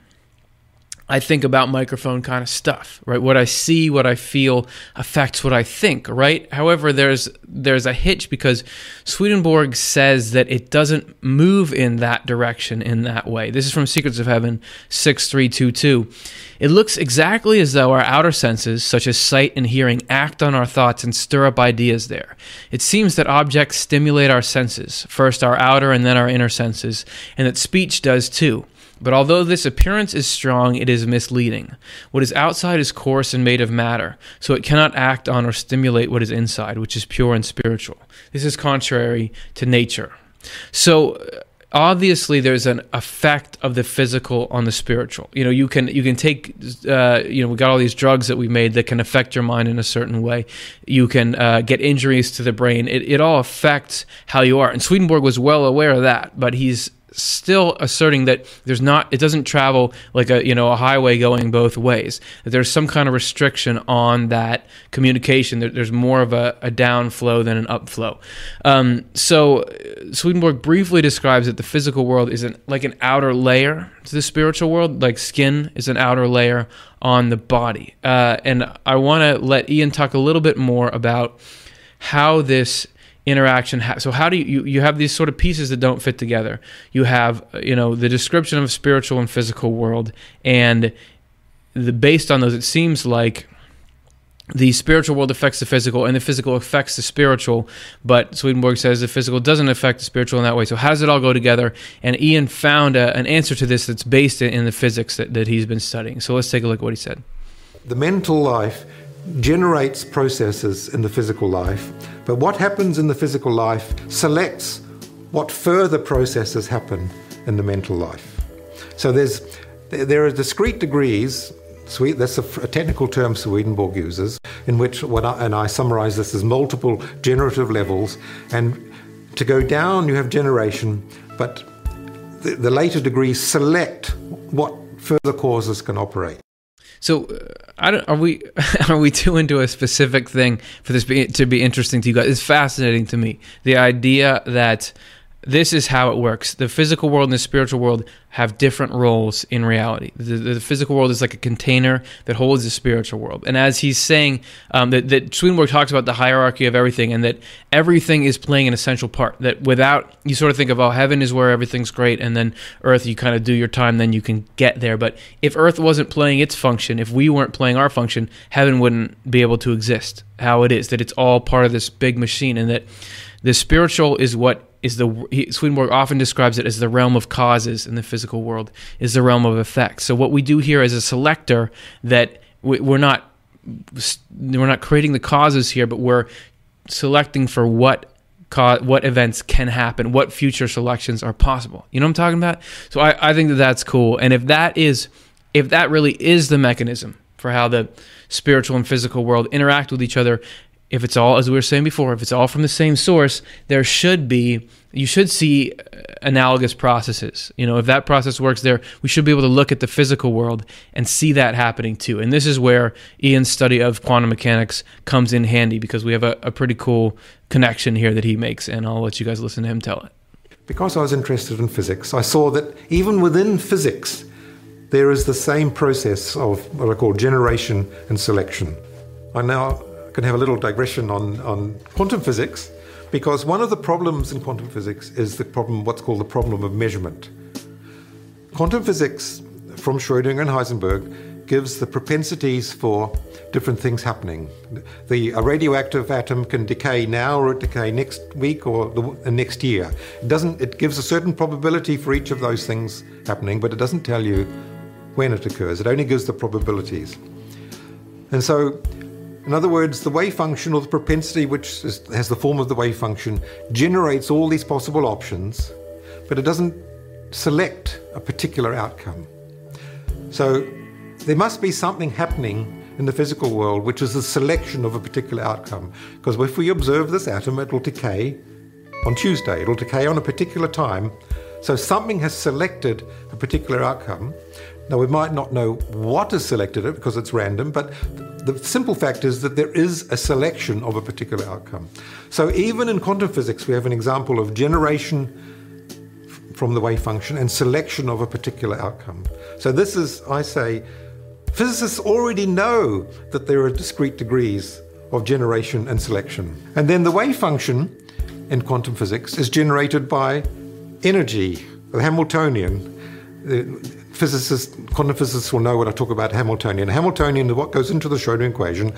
I think about microphone kind of stuff, right? What I see, what I feel affects what I think, right? However, there's there's a hitch because Swedenborg says that it doesn't move in that direction in that way. This is from Secrets of Heaven 6322. It looks exactly as though our outer senses, such as sight and hearing, act on our thoughts and stir up ideas there. It seems that objects stimulate our senses, first our outer and then our inner senses, and that speech does too. But although this appearance is strong, it is misleading. What is outside is coarse and made of matter, so it cannot act on or stimulate what is inside, which is pure and spiritual. This is contrary to nature. So obviously there's an effect of the physical on the spiritual you know you can you can take uh, you know we got all these drugs that we made that can affect your mind in a certain way you can uh, get injuries to the brain it, it all affects how you are and swedenborg was well aware of that but he's still asserting that there's not it doesn't travel like a you know a highway going both ways. That there's some kind of restriction on that communication. That there's more of a, a downflow than an upflow. Um, so swedenborg briefly describes that the physical world is an, like an outer layer to the spiritual world like skin is an outer layer on the body. Uh, and i want to let ian talk a little bit more about how this interaction so how do you, you have these sort of pieces that don't fit together. You have you know the description of spiritual and physical world and the based on those it seems like the spiritual world affects the physical and the physical affects the spiritual but swedenborg says the physical doesn't affect the spiritual in that way. So how does it all go together? And ian found a, an answer to this that's based in the physics that, that he's been studying. So let's take a look at what he said. The mental life generates processes in the physical life but what happens in the physical life selects what further processes happen in the mental life so there's there are discrete degrees that's a, technical term Swedenborg uses, in which, what I, and I summarize this as multiple generative levels. And to go down, you have generation, but the, the later degrees select what further causes can operate. So, uh, are we are we too into a specific thing for this be, to be interesting to you guys? It's fascinating to me the idea that this is how it works. The physical world and the spiritual world have different roles in reality. The, the, physical world is like a container that holds the spiritual world. And as he's saying, um, that, that Swedenborg talks about the hierarchy of everything and that everything is playing an essential part. That without, you sort of think of, oh, heaven is where everything's great, and then earth, you kind of do your time, then you can get there. But if earth wasn't playing its function, if we weren't playing our function, heaven wouldn't be able to exist how it is, that it's all part of this big machine, and that the spiritual is what is the he, Swedenborg often describes it as the realm of causes in the physical world is the realm of effects. So what we do here as a selector that we, we're not we're not creating the causes here, but we're selecting for what what events can happen, what future selections are possible. You know what I'm talking about? So I, I think that that's cool. And if that is if that really is the mechanism for how the spiritual and physical world interact with each other, if it's all, as we were saying before, if it's all from the same source, there should be, you should see uh, analogous processes. You know, if that process works there, we should be able to look at the physical world and see that happening too. And this is where Ian's study of quantum mechanics comes in handy because we have a, a pretty cool connection here that he makes. And I'll let you guys listen to him tell it. Because I was interested in physics, I saw that even within physics, there is the same process of what I call generation and selection. I now can have a little digression on, on quantum physics because one of the problems in quantum physics is the problem, what's called the problem of measurement. Quantum physics from Schrödinger and Heisenberg gives the propensities for different things happening. The a radioactive atom can decay now or it decay next week or the, next year. It doesn't. It gives a certain probability for each of those things happening, but it doesn't tell you when it occurs. It only gives the probabilities. And so in other words, the wave function or the propensity, which is, has the form of the wave function, generates all these possible options, but it doesn't select a particular outcome. So there must be something happening in the physical world which is the selection of a particular outcome. Because if we observe this atom, it will decay on Tuesday, it will decay on a particular time. So something has selected a particular outcome. Now, we might not know what has selected it because it's random, but the simple fact is that there is a selection of a particular outcome. So, even in quantum physics, we have an example of generation from the wave function and selection of a particular outcome. So, this is, I say, physicists already know that there are discrete degrees of generation and selection. And then the wave function in quantum physics is generated by energy, the Hamiltonian physicists, quantum physicists will know when I talk about Hamiltonian. Hamiltonian is what goes into the Schrodinger equation,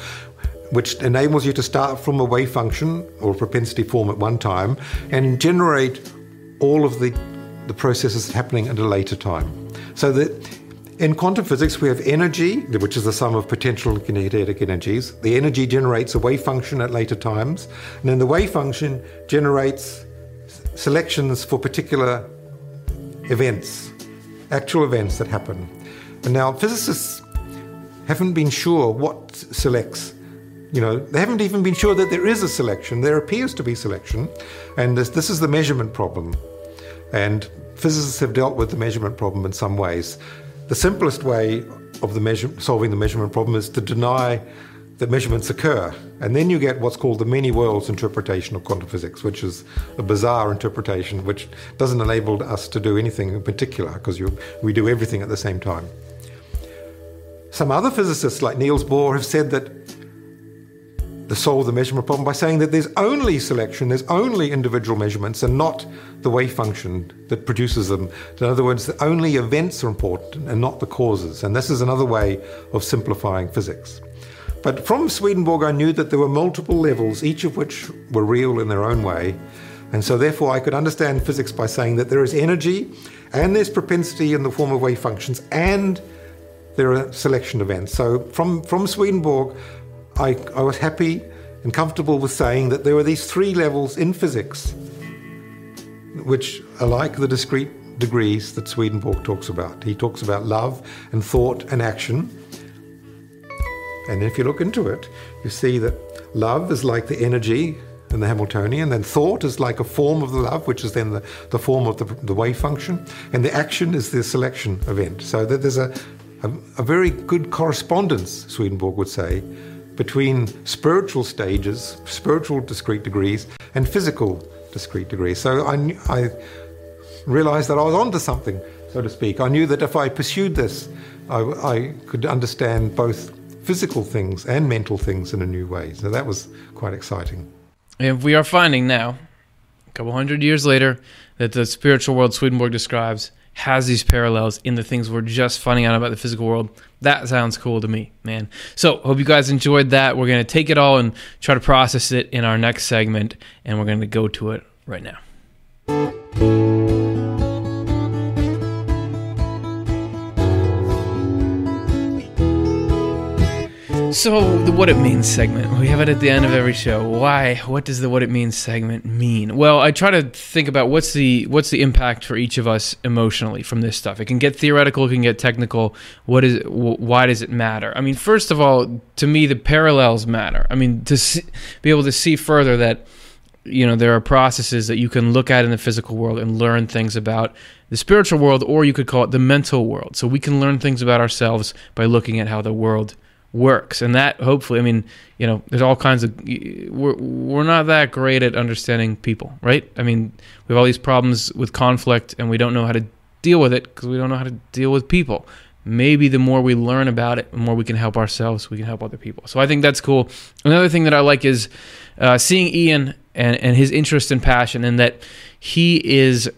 which enables you to start from a wave function or propensity form at one time and generate all of the, the processes happening at a later time. So that in quantum physics, we have energy, which is the sum of potential and kinetic energies. The energy generates a wave function at later times, and then the wave function generates selections for particular events actual events that happen. And now physicists haven't been sure what selects. You know, they haven't even been sure that there is a selection. There appears to be selection, and this, this is the measurement problem. And physicists have dealt with the measurement problem in some ways. The simplest way of the measure, solving the measurement problem is to deny that measurements occur. And then you get what's called the many worlds interpretation of quantum physics, which is a bizarre interpretation which doesn't enable us to do anything in particular because we do everything at the same time. Some other physicists, like Niels Bohr, have said that they solve the measurement problem by saying that there's only selection, there's only individual measurements, and not the wave function that produces them. In other words, only events are important and not the causes. And this is another way of simplifying physics. But from Swedenborg, I knew that there were multiple levels, each of which were real in their own way. And so, therefore, I could understand physics by saying that there is energy and there's propensity in the form of wave functions and there are selection events. So, from, from Swedenborg, I, I was happy and comfortable with saying that there were these three levels in physics, which are like the discrete degrees that Swedenborg talks about. He talks about love and thought and action. And if you look into it, you see that love is like the energy in the Hamiltonian, then thought is like a form of the love, which is then the, the form of the, the wave function, and the action is the selection event. So that there's a, a, a very good correspondence, Swedenborg would say, between spiritual stages, spiritual discrete degrees, and physical discrete degrees. So I, I realized that I was onto something, so to speak. I knew that if I pursued this, I, I could understand both physical things and mental things in a new way. So that was quite exciting. And we are finding now, a couple hundred years later, that the spiritual world Swedenborg describes has these parallels in the things we're just finding out about the physical world. That sounds cool to me, man. So, hope you guys enjoyed that. We're going to take it all and try to process it in our next segment, and we're going to go to it right now. So, the what it means segment. We have it at the end of every show. Why? What does the what it means segment mean? Well, I try to think about what's the what's the impact for each of us emotionally from this stuff. It can get theoretical, it can get technical. What is why does it matter? I mean, first of all, to me the parallels matter. I mean, to see, be able to see further that you know there are processes that you can look at in the physical world and learn things about the spiritual world or you could call it the mental world. So we can learn things about ourselves by looking at how the world works. And that hopefully i mean you know there's all kinds of we're, we're not that great at understanding people right? I mean we have all these problems with conflict and we don't know how to deal with it because we don't know how to deal with people. Maybe the more we learn about it the more we can help ourselves we can help other people. So i think that's cool. Another thing that i like is uh, seeing ian and, and his interest and passion and that he is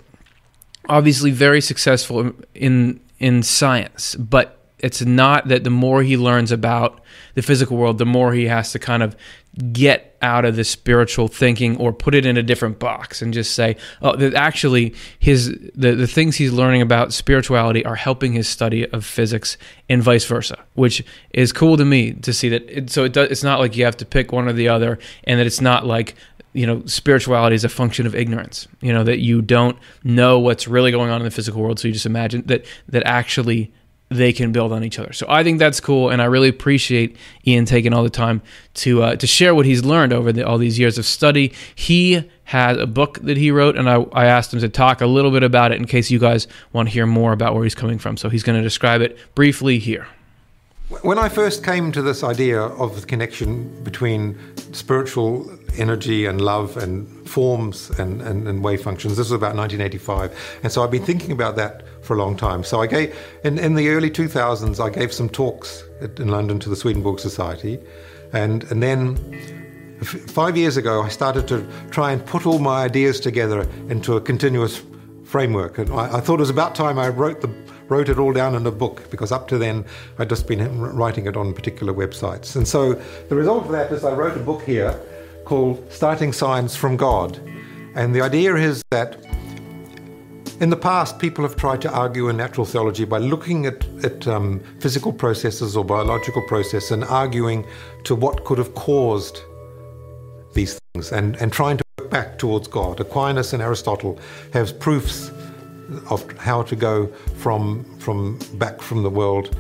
obviously very successful in in science but it's not that the more he learns about the physical world, the more he has to kind of get out of the spiritual thinking or put it in a different box and just say, oh, that actually his the, the things he's learning about spirituality are helping his study of physics and vice versa, which is cool to me to see that. It, so it does, it's not like you have to pick one or the other, and that it's not like you know spirituality is a function of ignorance. You know that you don't know what's really going on in the physical world, so you just imagine that that actually they can build on each other. So I think that's cool, and I really appreciate Ian taking all the time to uh, to share what he's learned over the, all these years of study. He has a book that he wrote, and I, I asked him to talk a little bit about it in case you guys want to hear more about where he's coming from. So he's going to describe it briefly here. When I first came to this idea of the connection between spiritual energy and love and forms and, and, and, wave functions, this was about 1985. And so I've been thinking about that for a long time. So I gave, in, in the early 2000s, I gave some talks in London to the Swedenborg Society. And, and then five years ago, I started to try and put all my ideas together into a continuous framework. And I, I thought it was about time I wrote the wrote it all down in a book because up to then I'd just been writing it on particular websites. And so the result of that is I wrote a book here called Starting Science from God. And the idea is that in the past, people have tried to argue in natural theology by looking at, at um, physical processes or biological processes and arguing to what could have caused these things and, and trying to back towards God. Aquinas and Aristotle have proofs of how to go from, from back from the world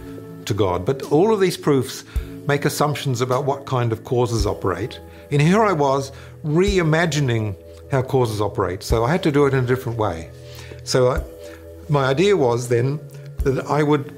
to God. But all of these proofs make assumptions about what kind of causes operate. And here I was reimagining how causes operate. So I had to do it in a different way. So I, my idea was then that I would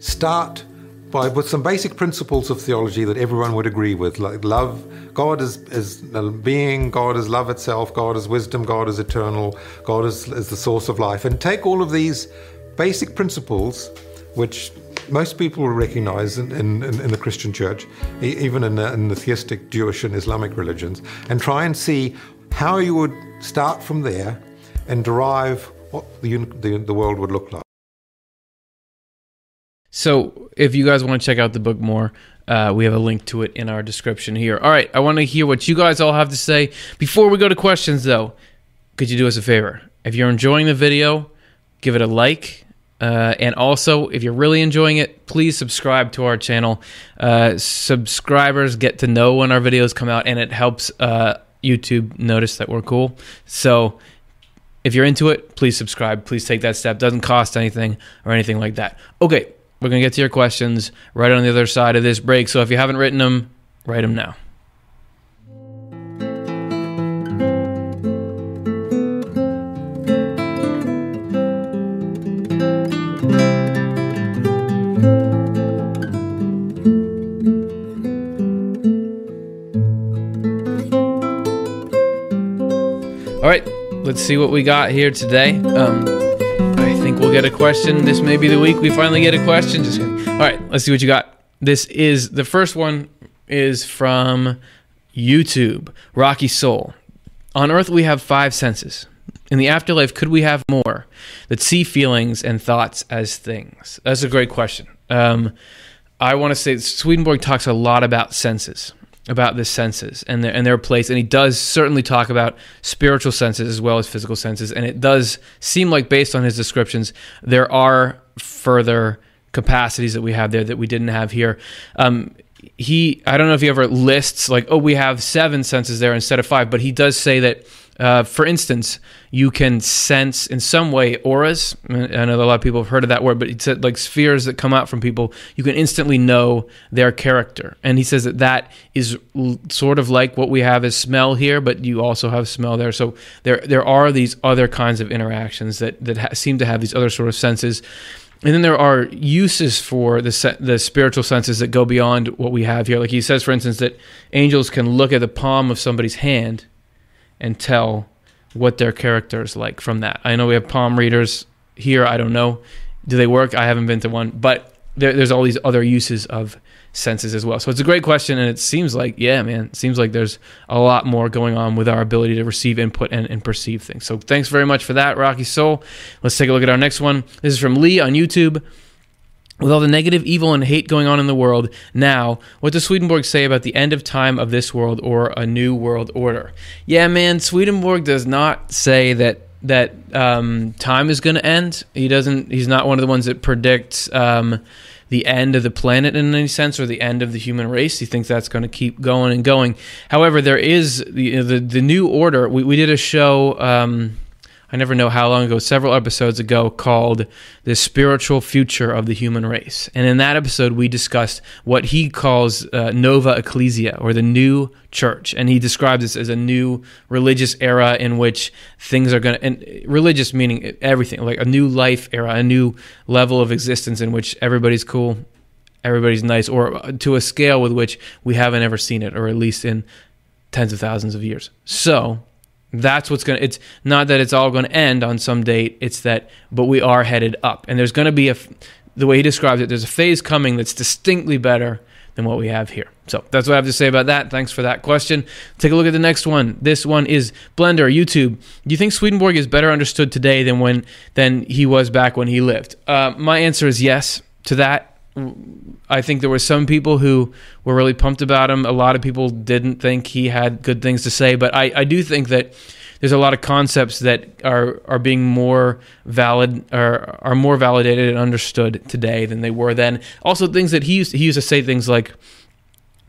start by with some basic principles of theology that everyone would agree with, like love. God is, is being, God is love itself, God is wisdom, God is eternal, God is, is the source of life. And take all of these basic principles, which most people will recognize in, in, in the Christian church, even in the, in the theistic Jewish and Islamic religions, and try and see how you would start from there and derive what the, the, the world would look like. So, if you guys want to check out the book more, uh, we have a link to it in our description here. All right, I want to hear what you guys all have to say. Before we go to questions, though, could you do us a favor? If you're enjoying the video, give it a like. Uh, and also, if you're really enjoying it, please subscribe to our channel. Uh, subscribers get to know when our videos come out, and it helps uh, YouTube notice that we're cool. So, if you're into it, please subscribe. Please take that step. Doesn't cost anything or anything like that. Okay, we're going to get to your questions right on the other side of this break. So if you haven't written them, write them now. All right, let's see what we got here today. Um, we'll get a question. This may be the week we finally get a question. Just kidding. All right, let's see what you got. This is the first one is from YouTube. Rocky Soul. On Earth, we have five senses. In the afterlife, could we have more that see feelings and thoughts as things? That's a great question. Um, I want to say Swedenborg talks a lot about senses about the senses and their, and their place. And he does certainly talk about spiritual senses as well as physical senses. And it does seem like, based on his descriptions, there are further capacities that we have there that we didn't have here. Um, he, I don't know if he ever lists like, oh, we have seven senses there instead of five, but he does say that uh, for instance, you can sense in some way auras. I know a lot of people have heard of that word, but it's like spheres that come out from people. You can instantly know their character, and he says that that is l- sort of like what we have as smell here, but you also have smell there. So there there are these other kinds of interactions that that ha- seem to have these other sort of senses. And then there are uses for the se- the spiritual senses that go beyond what we have here. Like he says, for instance, that angels can look at the palm of somebody's hand and tell what their character is like from that. I know we have palm readers here. I don't know. Do they work? I haven't been to one, but there, there's all these other uses of senses as well. So it's a great question, and it seems like, yeah, man, it seems like there's a lot more going on with our ability to receive input and, and perceive things. So thanks very much for that, Rocky Soul. Let's take a look at our next one. This is from Lee on YouTube. With all the negative, evil, and hate going on in the world now, what does Swedenborg say about the end of time of this world or a new world order? Yeah, man, Swedenborg does not say that that um, time is going to end. He doesn't. He's not one of the ones that predicts um, the end of the planet in any sense or the end of the human race. He thinks that's going to keep going and going. However, there is the the, the new order. We, we did a show. Um, I never know how long ago, several episodes ago, called The Spiritual Future of the Human Race. And in that episode, we discussed what he calls uh, Nova Ecclesia, or the new church. And he describes this as a new religious era in which things are going to, and religious meaning everything, like a new life era, a new level of existence in which everybody's cool, everybody's nice, or to a scale with which we haven't ever seen it, or at least in tens of thousands of years. So, that's what's going to it's not that it's all going to end on some date it's that but we are headed up. And there's going to be a the way he describes it there's a phase coming that's distinctly better than what we have here. So that's what i have to say about that. Thanks for that question. Take a look at the next one. This one is blender youtube. Do you think swedenborg is better understood today than when than he was back when he lived? Uh, my answer is yes to that I think there were some people who were really pumped about him. A lot of people didn't think he had good things to say, but I, I do think that there's a lot of concepts that are are being more valid or are more validated and understood today than they were then. Also, things that he used he used to say things like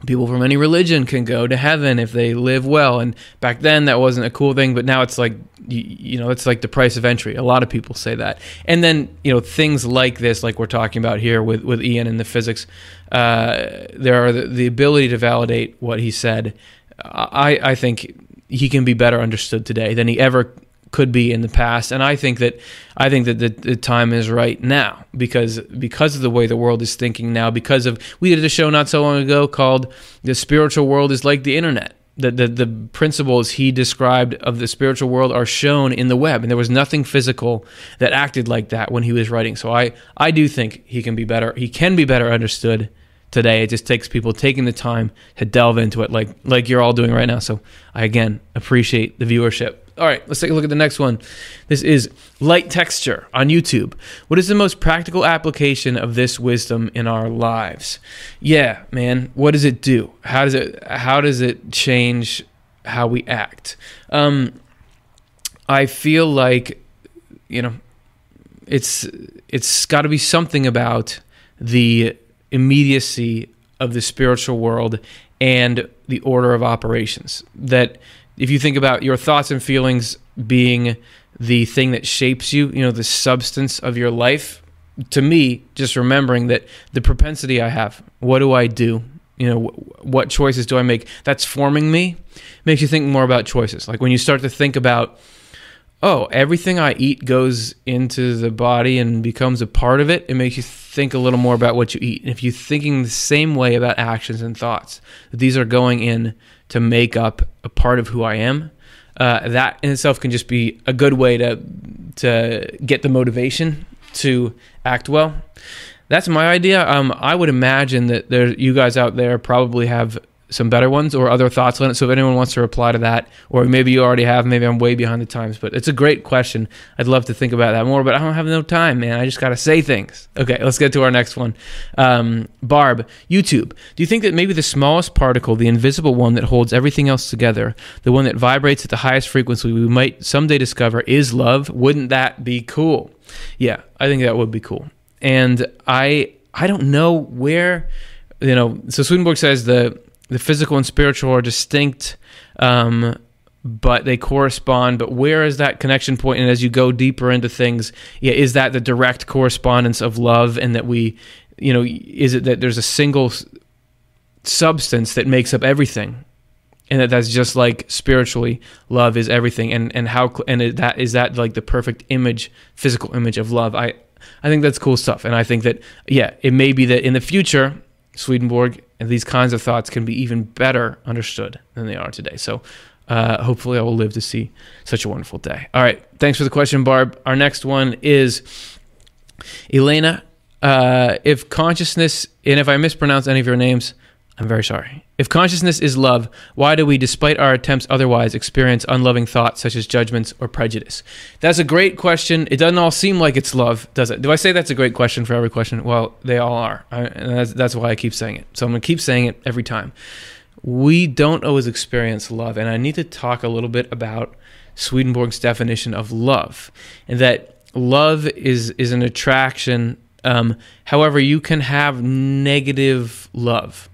people from any religion can go to heaven if they live well. And back then that wasn't a cool thing but now it's like you, you, know it's like the price of entry. A lot of people say that. And then you know things like this like we're talking about here with with ian and the physics uh, there are the, the, ability to validate what he said. I i think he can be better understood today than he ever could be in the past. And I think that I think that the, the, time is right now because because of the way the world is thinking now. Because of we did a show not so long ago called "The Spiritual World is Like the Internet." The, the the principles he described of the spiritual world are shown in the web, and there was nothing physical that acted like that when he was writing. So I I do think he can be better. He can be better understood today. It just takes people taking the time to delve into it, like like you're all doing right now. So I again appreciate the viewership. All right, let's take a look at the next one. This is light texture on YouTube. What is the most practical application of this wisdom in our lives? Yeah, man. What does it do? How does it how does it change how we act? Um, I feel like you know it's it's got to be something about the immediacy of the spiritual world and the order of operations that if you think about your thoughts and feelings being the thing that shapes you, you know, the substance of your life, to me, just remembering that the propensity I have, what do I do? You know, what choices do I make? That's forming me, makes you think more about choices. Like when you start to think about, oh, everything I eat goes into the body and becomes a part of it, it makes you think a little more about what you eat. And if you're thinking the same way about actions and thoughts, that these are going in to make up a part of who I am, uh, that in itself can just be a good way to to get the motivation to act well. That's my idea. Um, I would imagine that there, you guys out there probably have some better ones or other thoughts on it. So if anyone wants to reply to that, or maybe you already have, maybe I'm way behind the times, but it's a great question. I'd love to think about that more, but I don't have no time, man. I just got to say things. Okay, let's get to our next one. Um, Barb, YouTube. Do you think that maybe the smallest particle, the invisible one that holds everything else together, the one that vibrates at the highest frequency we might someday discover is love? Wouldn't that be cool? Yeah, I think that would be cool. And I I don't know where you know, so Swedenborg says the the physical and spiritual are distinct, um, but they correspond. But where is that connection point? And as you go deeper into things, yeah, is that the direct correspondence of love, and that we, you know, is it that there's a single substance that makes up everything? and that that's just like spiritually love is everything and and how and is that is that like the perfect image physical image of love i i think that's cool stuff and i think that yeah it may be that in the future swedenborg and these kinds of thoughts can be even better understood than they are today. So uh, hopefully I will live to see such a wonderful day. All right. Thanks for the question, Barb. Our next one is Elena. Uh, if consciousness, and if I mispronounce any of your names, I'm very sorry. If consciousness is love, why do we, despite our attempts otherwise, experience unloving thoughts such as judgments or prejudice? That's a great question. It doesn't all seem like it's love, does it? Do I say that's a great question for every question? Well, they all are. I, and that's, that's why I keep saying it. So I'm going to keep saying it every time. We don't always experience love. And I need to talk a little bit about Swedenborg's definition of love, and that love is, is an attraction. Um, however, you can have negative love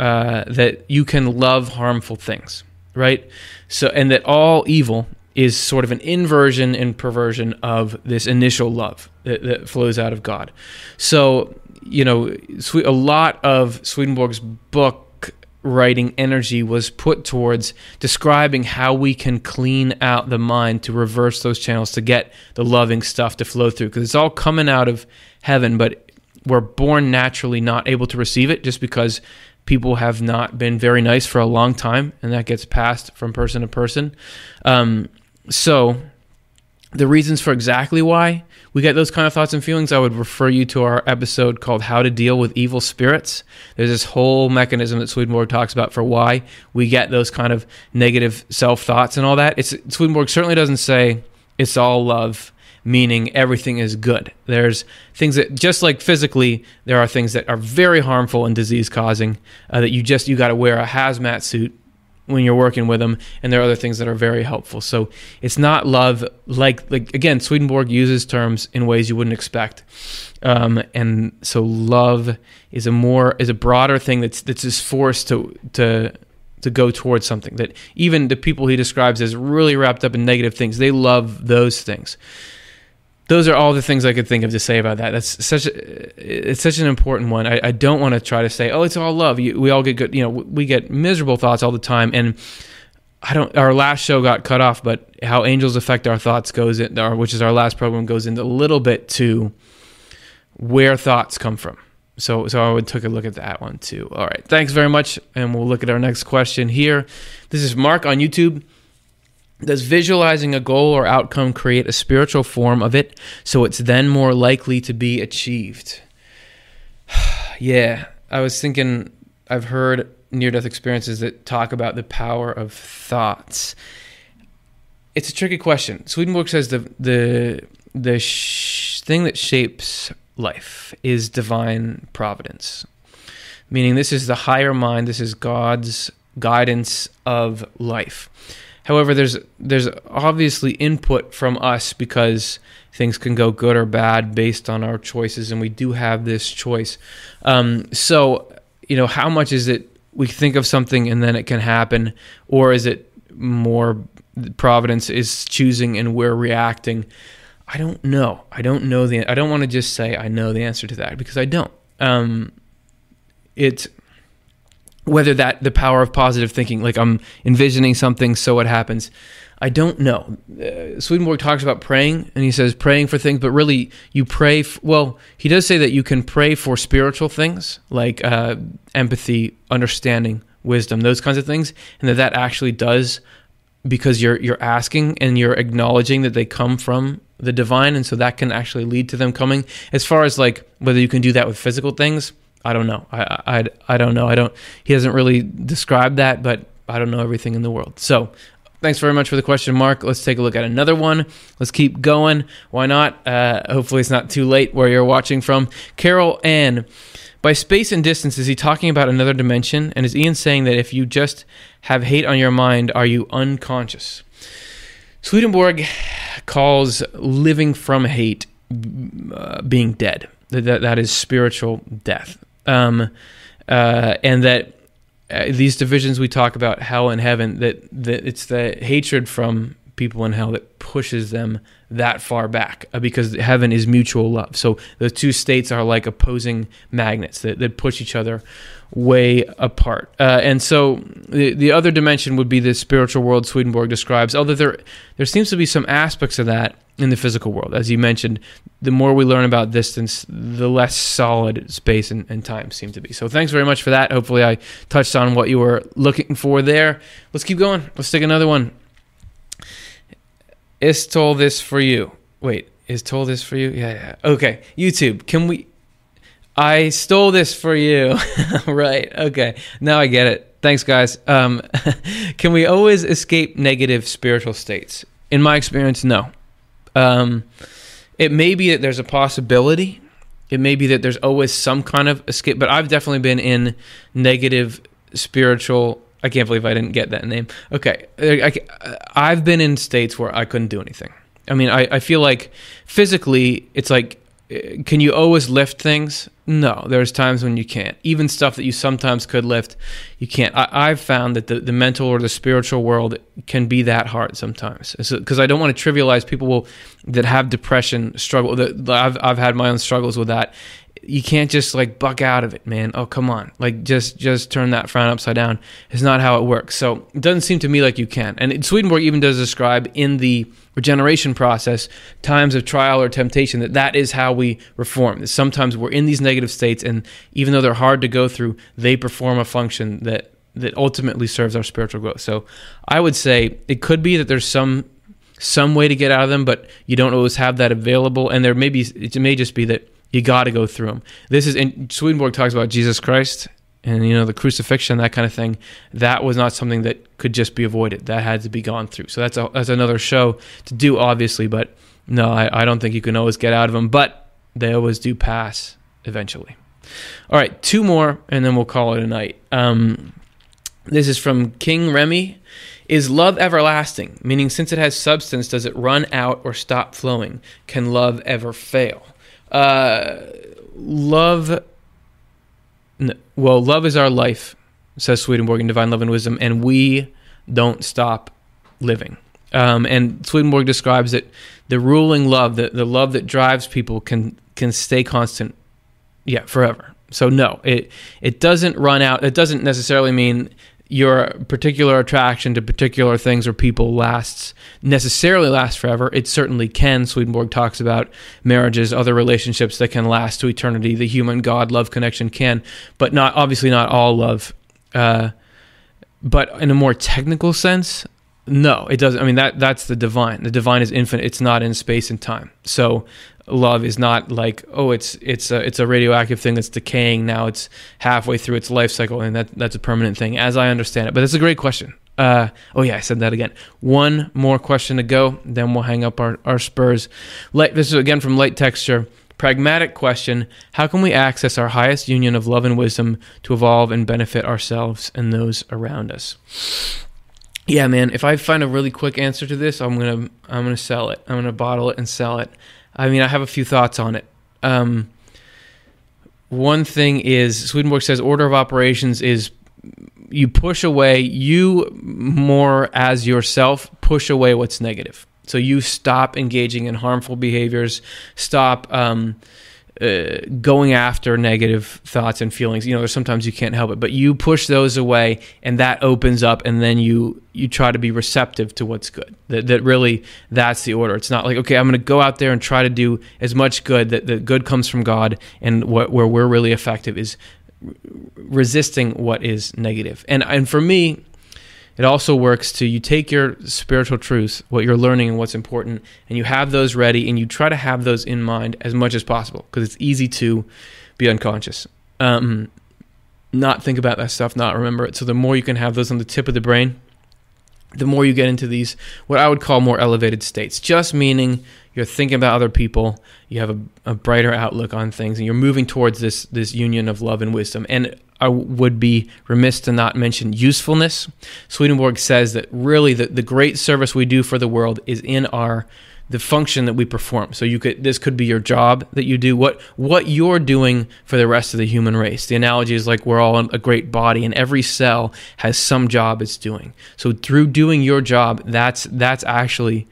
uh, that you can love harmful things, right? So, and that all evil is sort of an inversion and perversion of this initial love that, that flows out of God. So, you know, a lot of Swedenborg's book writing energy was put towards describing how we can clean out the mind to reverse those channels to get the loving stuff to flow through because it's all coming out of heaven but we're born naturally not able to receive it just because people have not been very nice for a long time, and that gets passed from person to person. Um, so, the reasons for exactly why we get those kind of thoughts and feelings, I would refer you to our episode called How to Deal with Evil Spirits. There's this whole mechanism that Swedenborg talks about for why we get those kind of negative self thoughts and all that. It's Swedenborg certainly doesn't say it's all love meaning everything is good. There's things that just like physically, there are things that are very harmful and disease causing uh, that you just you got to wear a hazmat suit when you're working with them, and there are other things that are very helpful. So it's not love like like again, Swedenborg uses terms in ways you wouldn't expect, um, and so love is a more is a broader thing that's that's just forced to to to go towards something that even the people he describes as really wrapped up in negative things they love those things those are all the things I could think of to say about that. That's such a, it's such an important one. I, I don't want to try to say, oh, it's all love. You, we all get good, you know, we get miserable thoughts all the time. And I don't, our last show got cut off, but how angels affect our thoughts goes in, which is our last program, goes into a little bit to where thoughts come from. So, so I would take a look at that one too. All right, thanks very much, and we'll look at our next question here. This is Mark on YouTube. Does visualizing a goal or outcome create a spiritual form of it so it's then more likely to be achieved? yeah, I was thinking, I've heard near death experiences that talk about the power of thoughts. It's a tricky question. Swedenborg says the, the, the sh- thing that shapes life is divine providence, meaning this is the higher mind, this is God's guidance of life. However, there's there's obviously input from us because things can go good or bad based on our choices, and we do have this choice. Um, so, you know, how much is it we think of something and then it can happen, or is it more providence is choosing and we're reacting? I don't know. I don't know the. I don't want to just say I know the answer to that because I don't. Um, it whether that the power of positive thinking, like I'm envisioning something, so it happens. I don't know. Uh, Swedenborg talks about praying, and he says praying for things, but really you pray. F- well, he does say that you can pray for spiritual things like uh, empathy, understanding, wisdom, those kinds of things, and that that actually does because you're you're asking and you're acknowledging that they come from the divine, and so that can actually lead to them coming. As far as like whether you can do that with physical things, I don't know. I, I, I don't know. I don't. He hasn't really described that, but I don't know everything in the world. So, thanks very much for the question, Mark. Let's take a look at another one. Let's keep going. Why not? Uh, hopefully, it's not too late where you're watching from. Carol Ann. By space and distance, is he talking about another dimension? And is Ian saying that if you just have hate on your mind, are you unconscious? Swedenborg calls living from hate uh, being dead. That, that is spiritual death um, uh, and that uh, these divisions we talk about hell and heaven that that it's the hatred from people in hell that pushes them that far back uh, because heaven is mutual love. So the two states are like opposing magnets that, that push each other way apart. Uh, and so the, the other dimension would be the spiritual world Swedenborg describes, although there, there seems to be some aspects of that in the physical world. As you mentioned, the more we learn about distance, the less solid space and, and, time seem to be. So thanks very much for that. Hopefully, I touched on what you were looking for there. Let's keep going. Let's take another one. Is told this for you. Wait, is told this for you? Yeah, yeah. Okay. YouTube, can we? I stole this for you. right. Okay. Now I get it. Thanks, guys. Um, can we always escape negative spiritual states? In my experience, no. Um, it may be that there's a possibility. It may be that there's always some kind of escape, but I've definitely been in negative spiritual. I can't believe I didn't get that name. Okay. I, have been in states where I couldn't do anything. I mean, I, I feel like physically, it's like, eh, can you always lift things? No, there's times when you can't. Even stuff that you sometimes could lift, you can't. I, have found that the, the mental or the spiritual world can be that hard sometimes. Because so, I don't want to trivialize people will, that have depression struggle. That I've I've had my own struggles with that. You can't just like buck out of it, man. Oh come on, like just just turn that frown upside down. It's not how it works. So it doesn't seem to me like you can. And Swedenborg even does describe in the regeneration process, times of trial or temptation, that that is how we reform. Sometimes we're in these negative states, and even though they're hard to go through, they perform a function that that ultimately serves our spiritual growth. So I would say it could be that there's some some way to get out of them, but you don't always have that available, and there may be it may just be that you got to go through them. This is in Swedenborg talks about Jesus Christ and you know the crucifixion that kind of thing. That was not something that could just be avoided. That had to be gone through. So that's a, that's another show to do obviously but no I, I don't think you can always get out of them but they always do pass eventually. All right two more and then we'll call it a night. Um, this is from king remy. Is love everlasting? Meaning since it has substance does it run out or stop flowing? Can love ever fail uh, love well, love is our life, says Swedenborg in Divine Love and Wisdom, and we don't stop living. Um, and Swedenborg describes that the ruling love, the, the love that drives people, can can stay constant, yeah, forever. So no, it it doesn't run out. It doesn't necessarily mean your particular attraction to particular things or people lasts necessarily lasts forever. It certainly can. Swedenborg talks about marriages, other relationships that can last to eternity. The human God love connection can, but not obviously not all love. Uh, but in a more technical sense, no, it doesn't. I mean that that's the divine. The divine is infinite. It's not in space and time. So love is not like oh it's it's a it's a radioactive thing that's decaying. Now it's halfway through its life cycle and that that's a permanent thing as i understand it. But it's a great question. Uh, oh yeah i said that again. One more question to go then we'll hang up our, our spurs. Light this is again from light texture. Pragmatic question. How can we access our highest union of love and wisdom to evolve and benefit ourselves and those around us? Yeah man if i find a really quick answer to this i'm gonna i'm gonna sell it. I'm gonna bottle it and sell it I mean, I have a few thoughts on it. Um, one thing is Swedenborg says order of operations is you push away you more as yourself push away what's negative. So you stop engaging in harmful behaviors, stop um, uh, going after negative thoughts and feelings. You know, there's sometimes you can't help it, but you push those away, and that opens up, and then you you try to be receptive to what's good. That, that really that's the order. It's not like okay, I'm going to go out there and try to do as much good. That the good comes from God, and what where we're really effective is resisting what is negative. And and for me, it also works to you take your spiritual truths, what you're learning and what's important, and you have those ready and you try to have those in mind as much as possible because it's easy to be unconscious. Um, not think about that stuff, not remember it. So the more you can have those on the tip of the brain, the more you get into these what I would call more elevated states. Just meaning you're thinking about other people, you have a, a brighter outlook on things, and you're moving towards this this union of love and wisdom. And I would be remiss to not mention usefulness. Swedenborg says that really the, the great service we do for the world is in our the function that we perform. So you could this could be your job that you do what what you're doing for the rest of the human race. The analogy is like we're all a great body and every cell has some job it's doing. So through doing your job, that's that's actually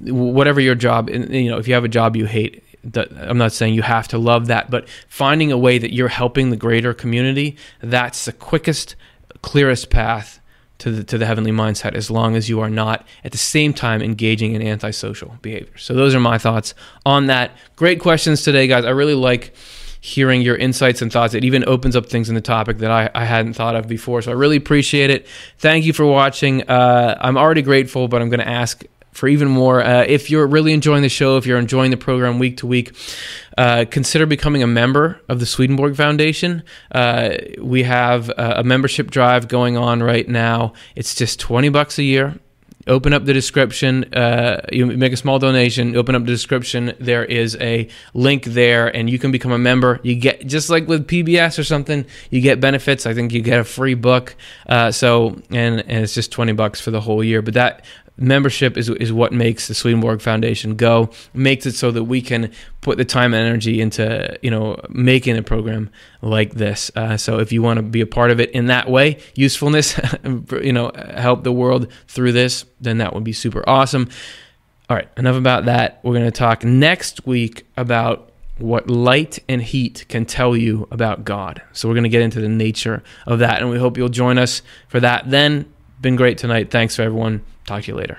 whatever your job you know if you have a job you hate I'm not saying you have to love that, but finding a way that you're helping the greater community, that's the quickest, clearest path to the, to the heavenly mindset as long as you are not at the same time engaging in antisocial behavior. So those are my thoughts on that. Great questions today, guys. I really like hearing your insights and thoughts. It even opens up things in the topic that I, I hadn't thought of before. So I really appreciate it. Thank you for watching. Uh, I'm already grateful, but I'm going to ask for even more. Uh, if you're really enjoying the show, if you're enjoying the program week to week, uh, consider becoming a member of the Swedenborg Foundation. Uh, we have a membership drive going on right now. It's just 20 bucks a year open up the description. Uh, you make a small donation. Open up the description. There is a link there, and you can become a member. You get just like with PBS or something. You get benefits. I think you get a free book. Uh, so and and it's just twenty bucks for the whole year. But that membership is, is what makes the Swedenborg Foundation go, makes it so that we can put the time and energy into, you know, making a program like this. Uh, so if you want to be a part of it in that way, usefulness, you know, help the world through this, then that would be super awesome. All right, enough about that. We're going to talk next week about what light and heat can tell you about God. So we're going to get into the nature of that, and we hope you'll join us for that. Then, been great tonight. Thanks for everyone. Talk to you later.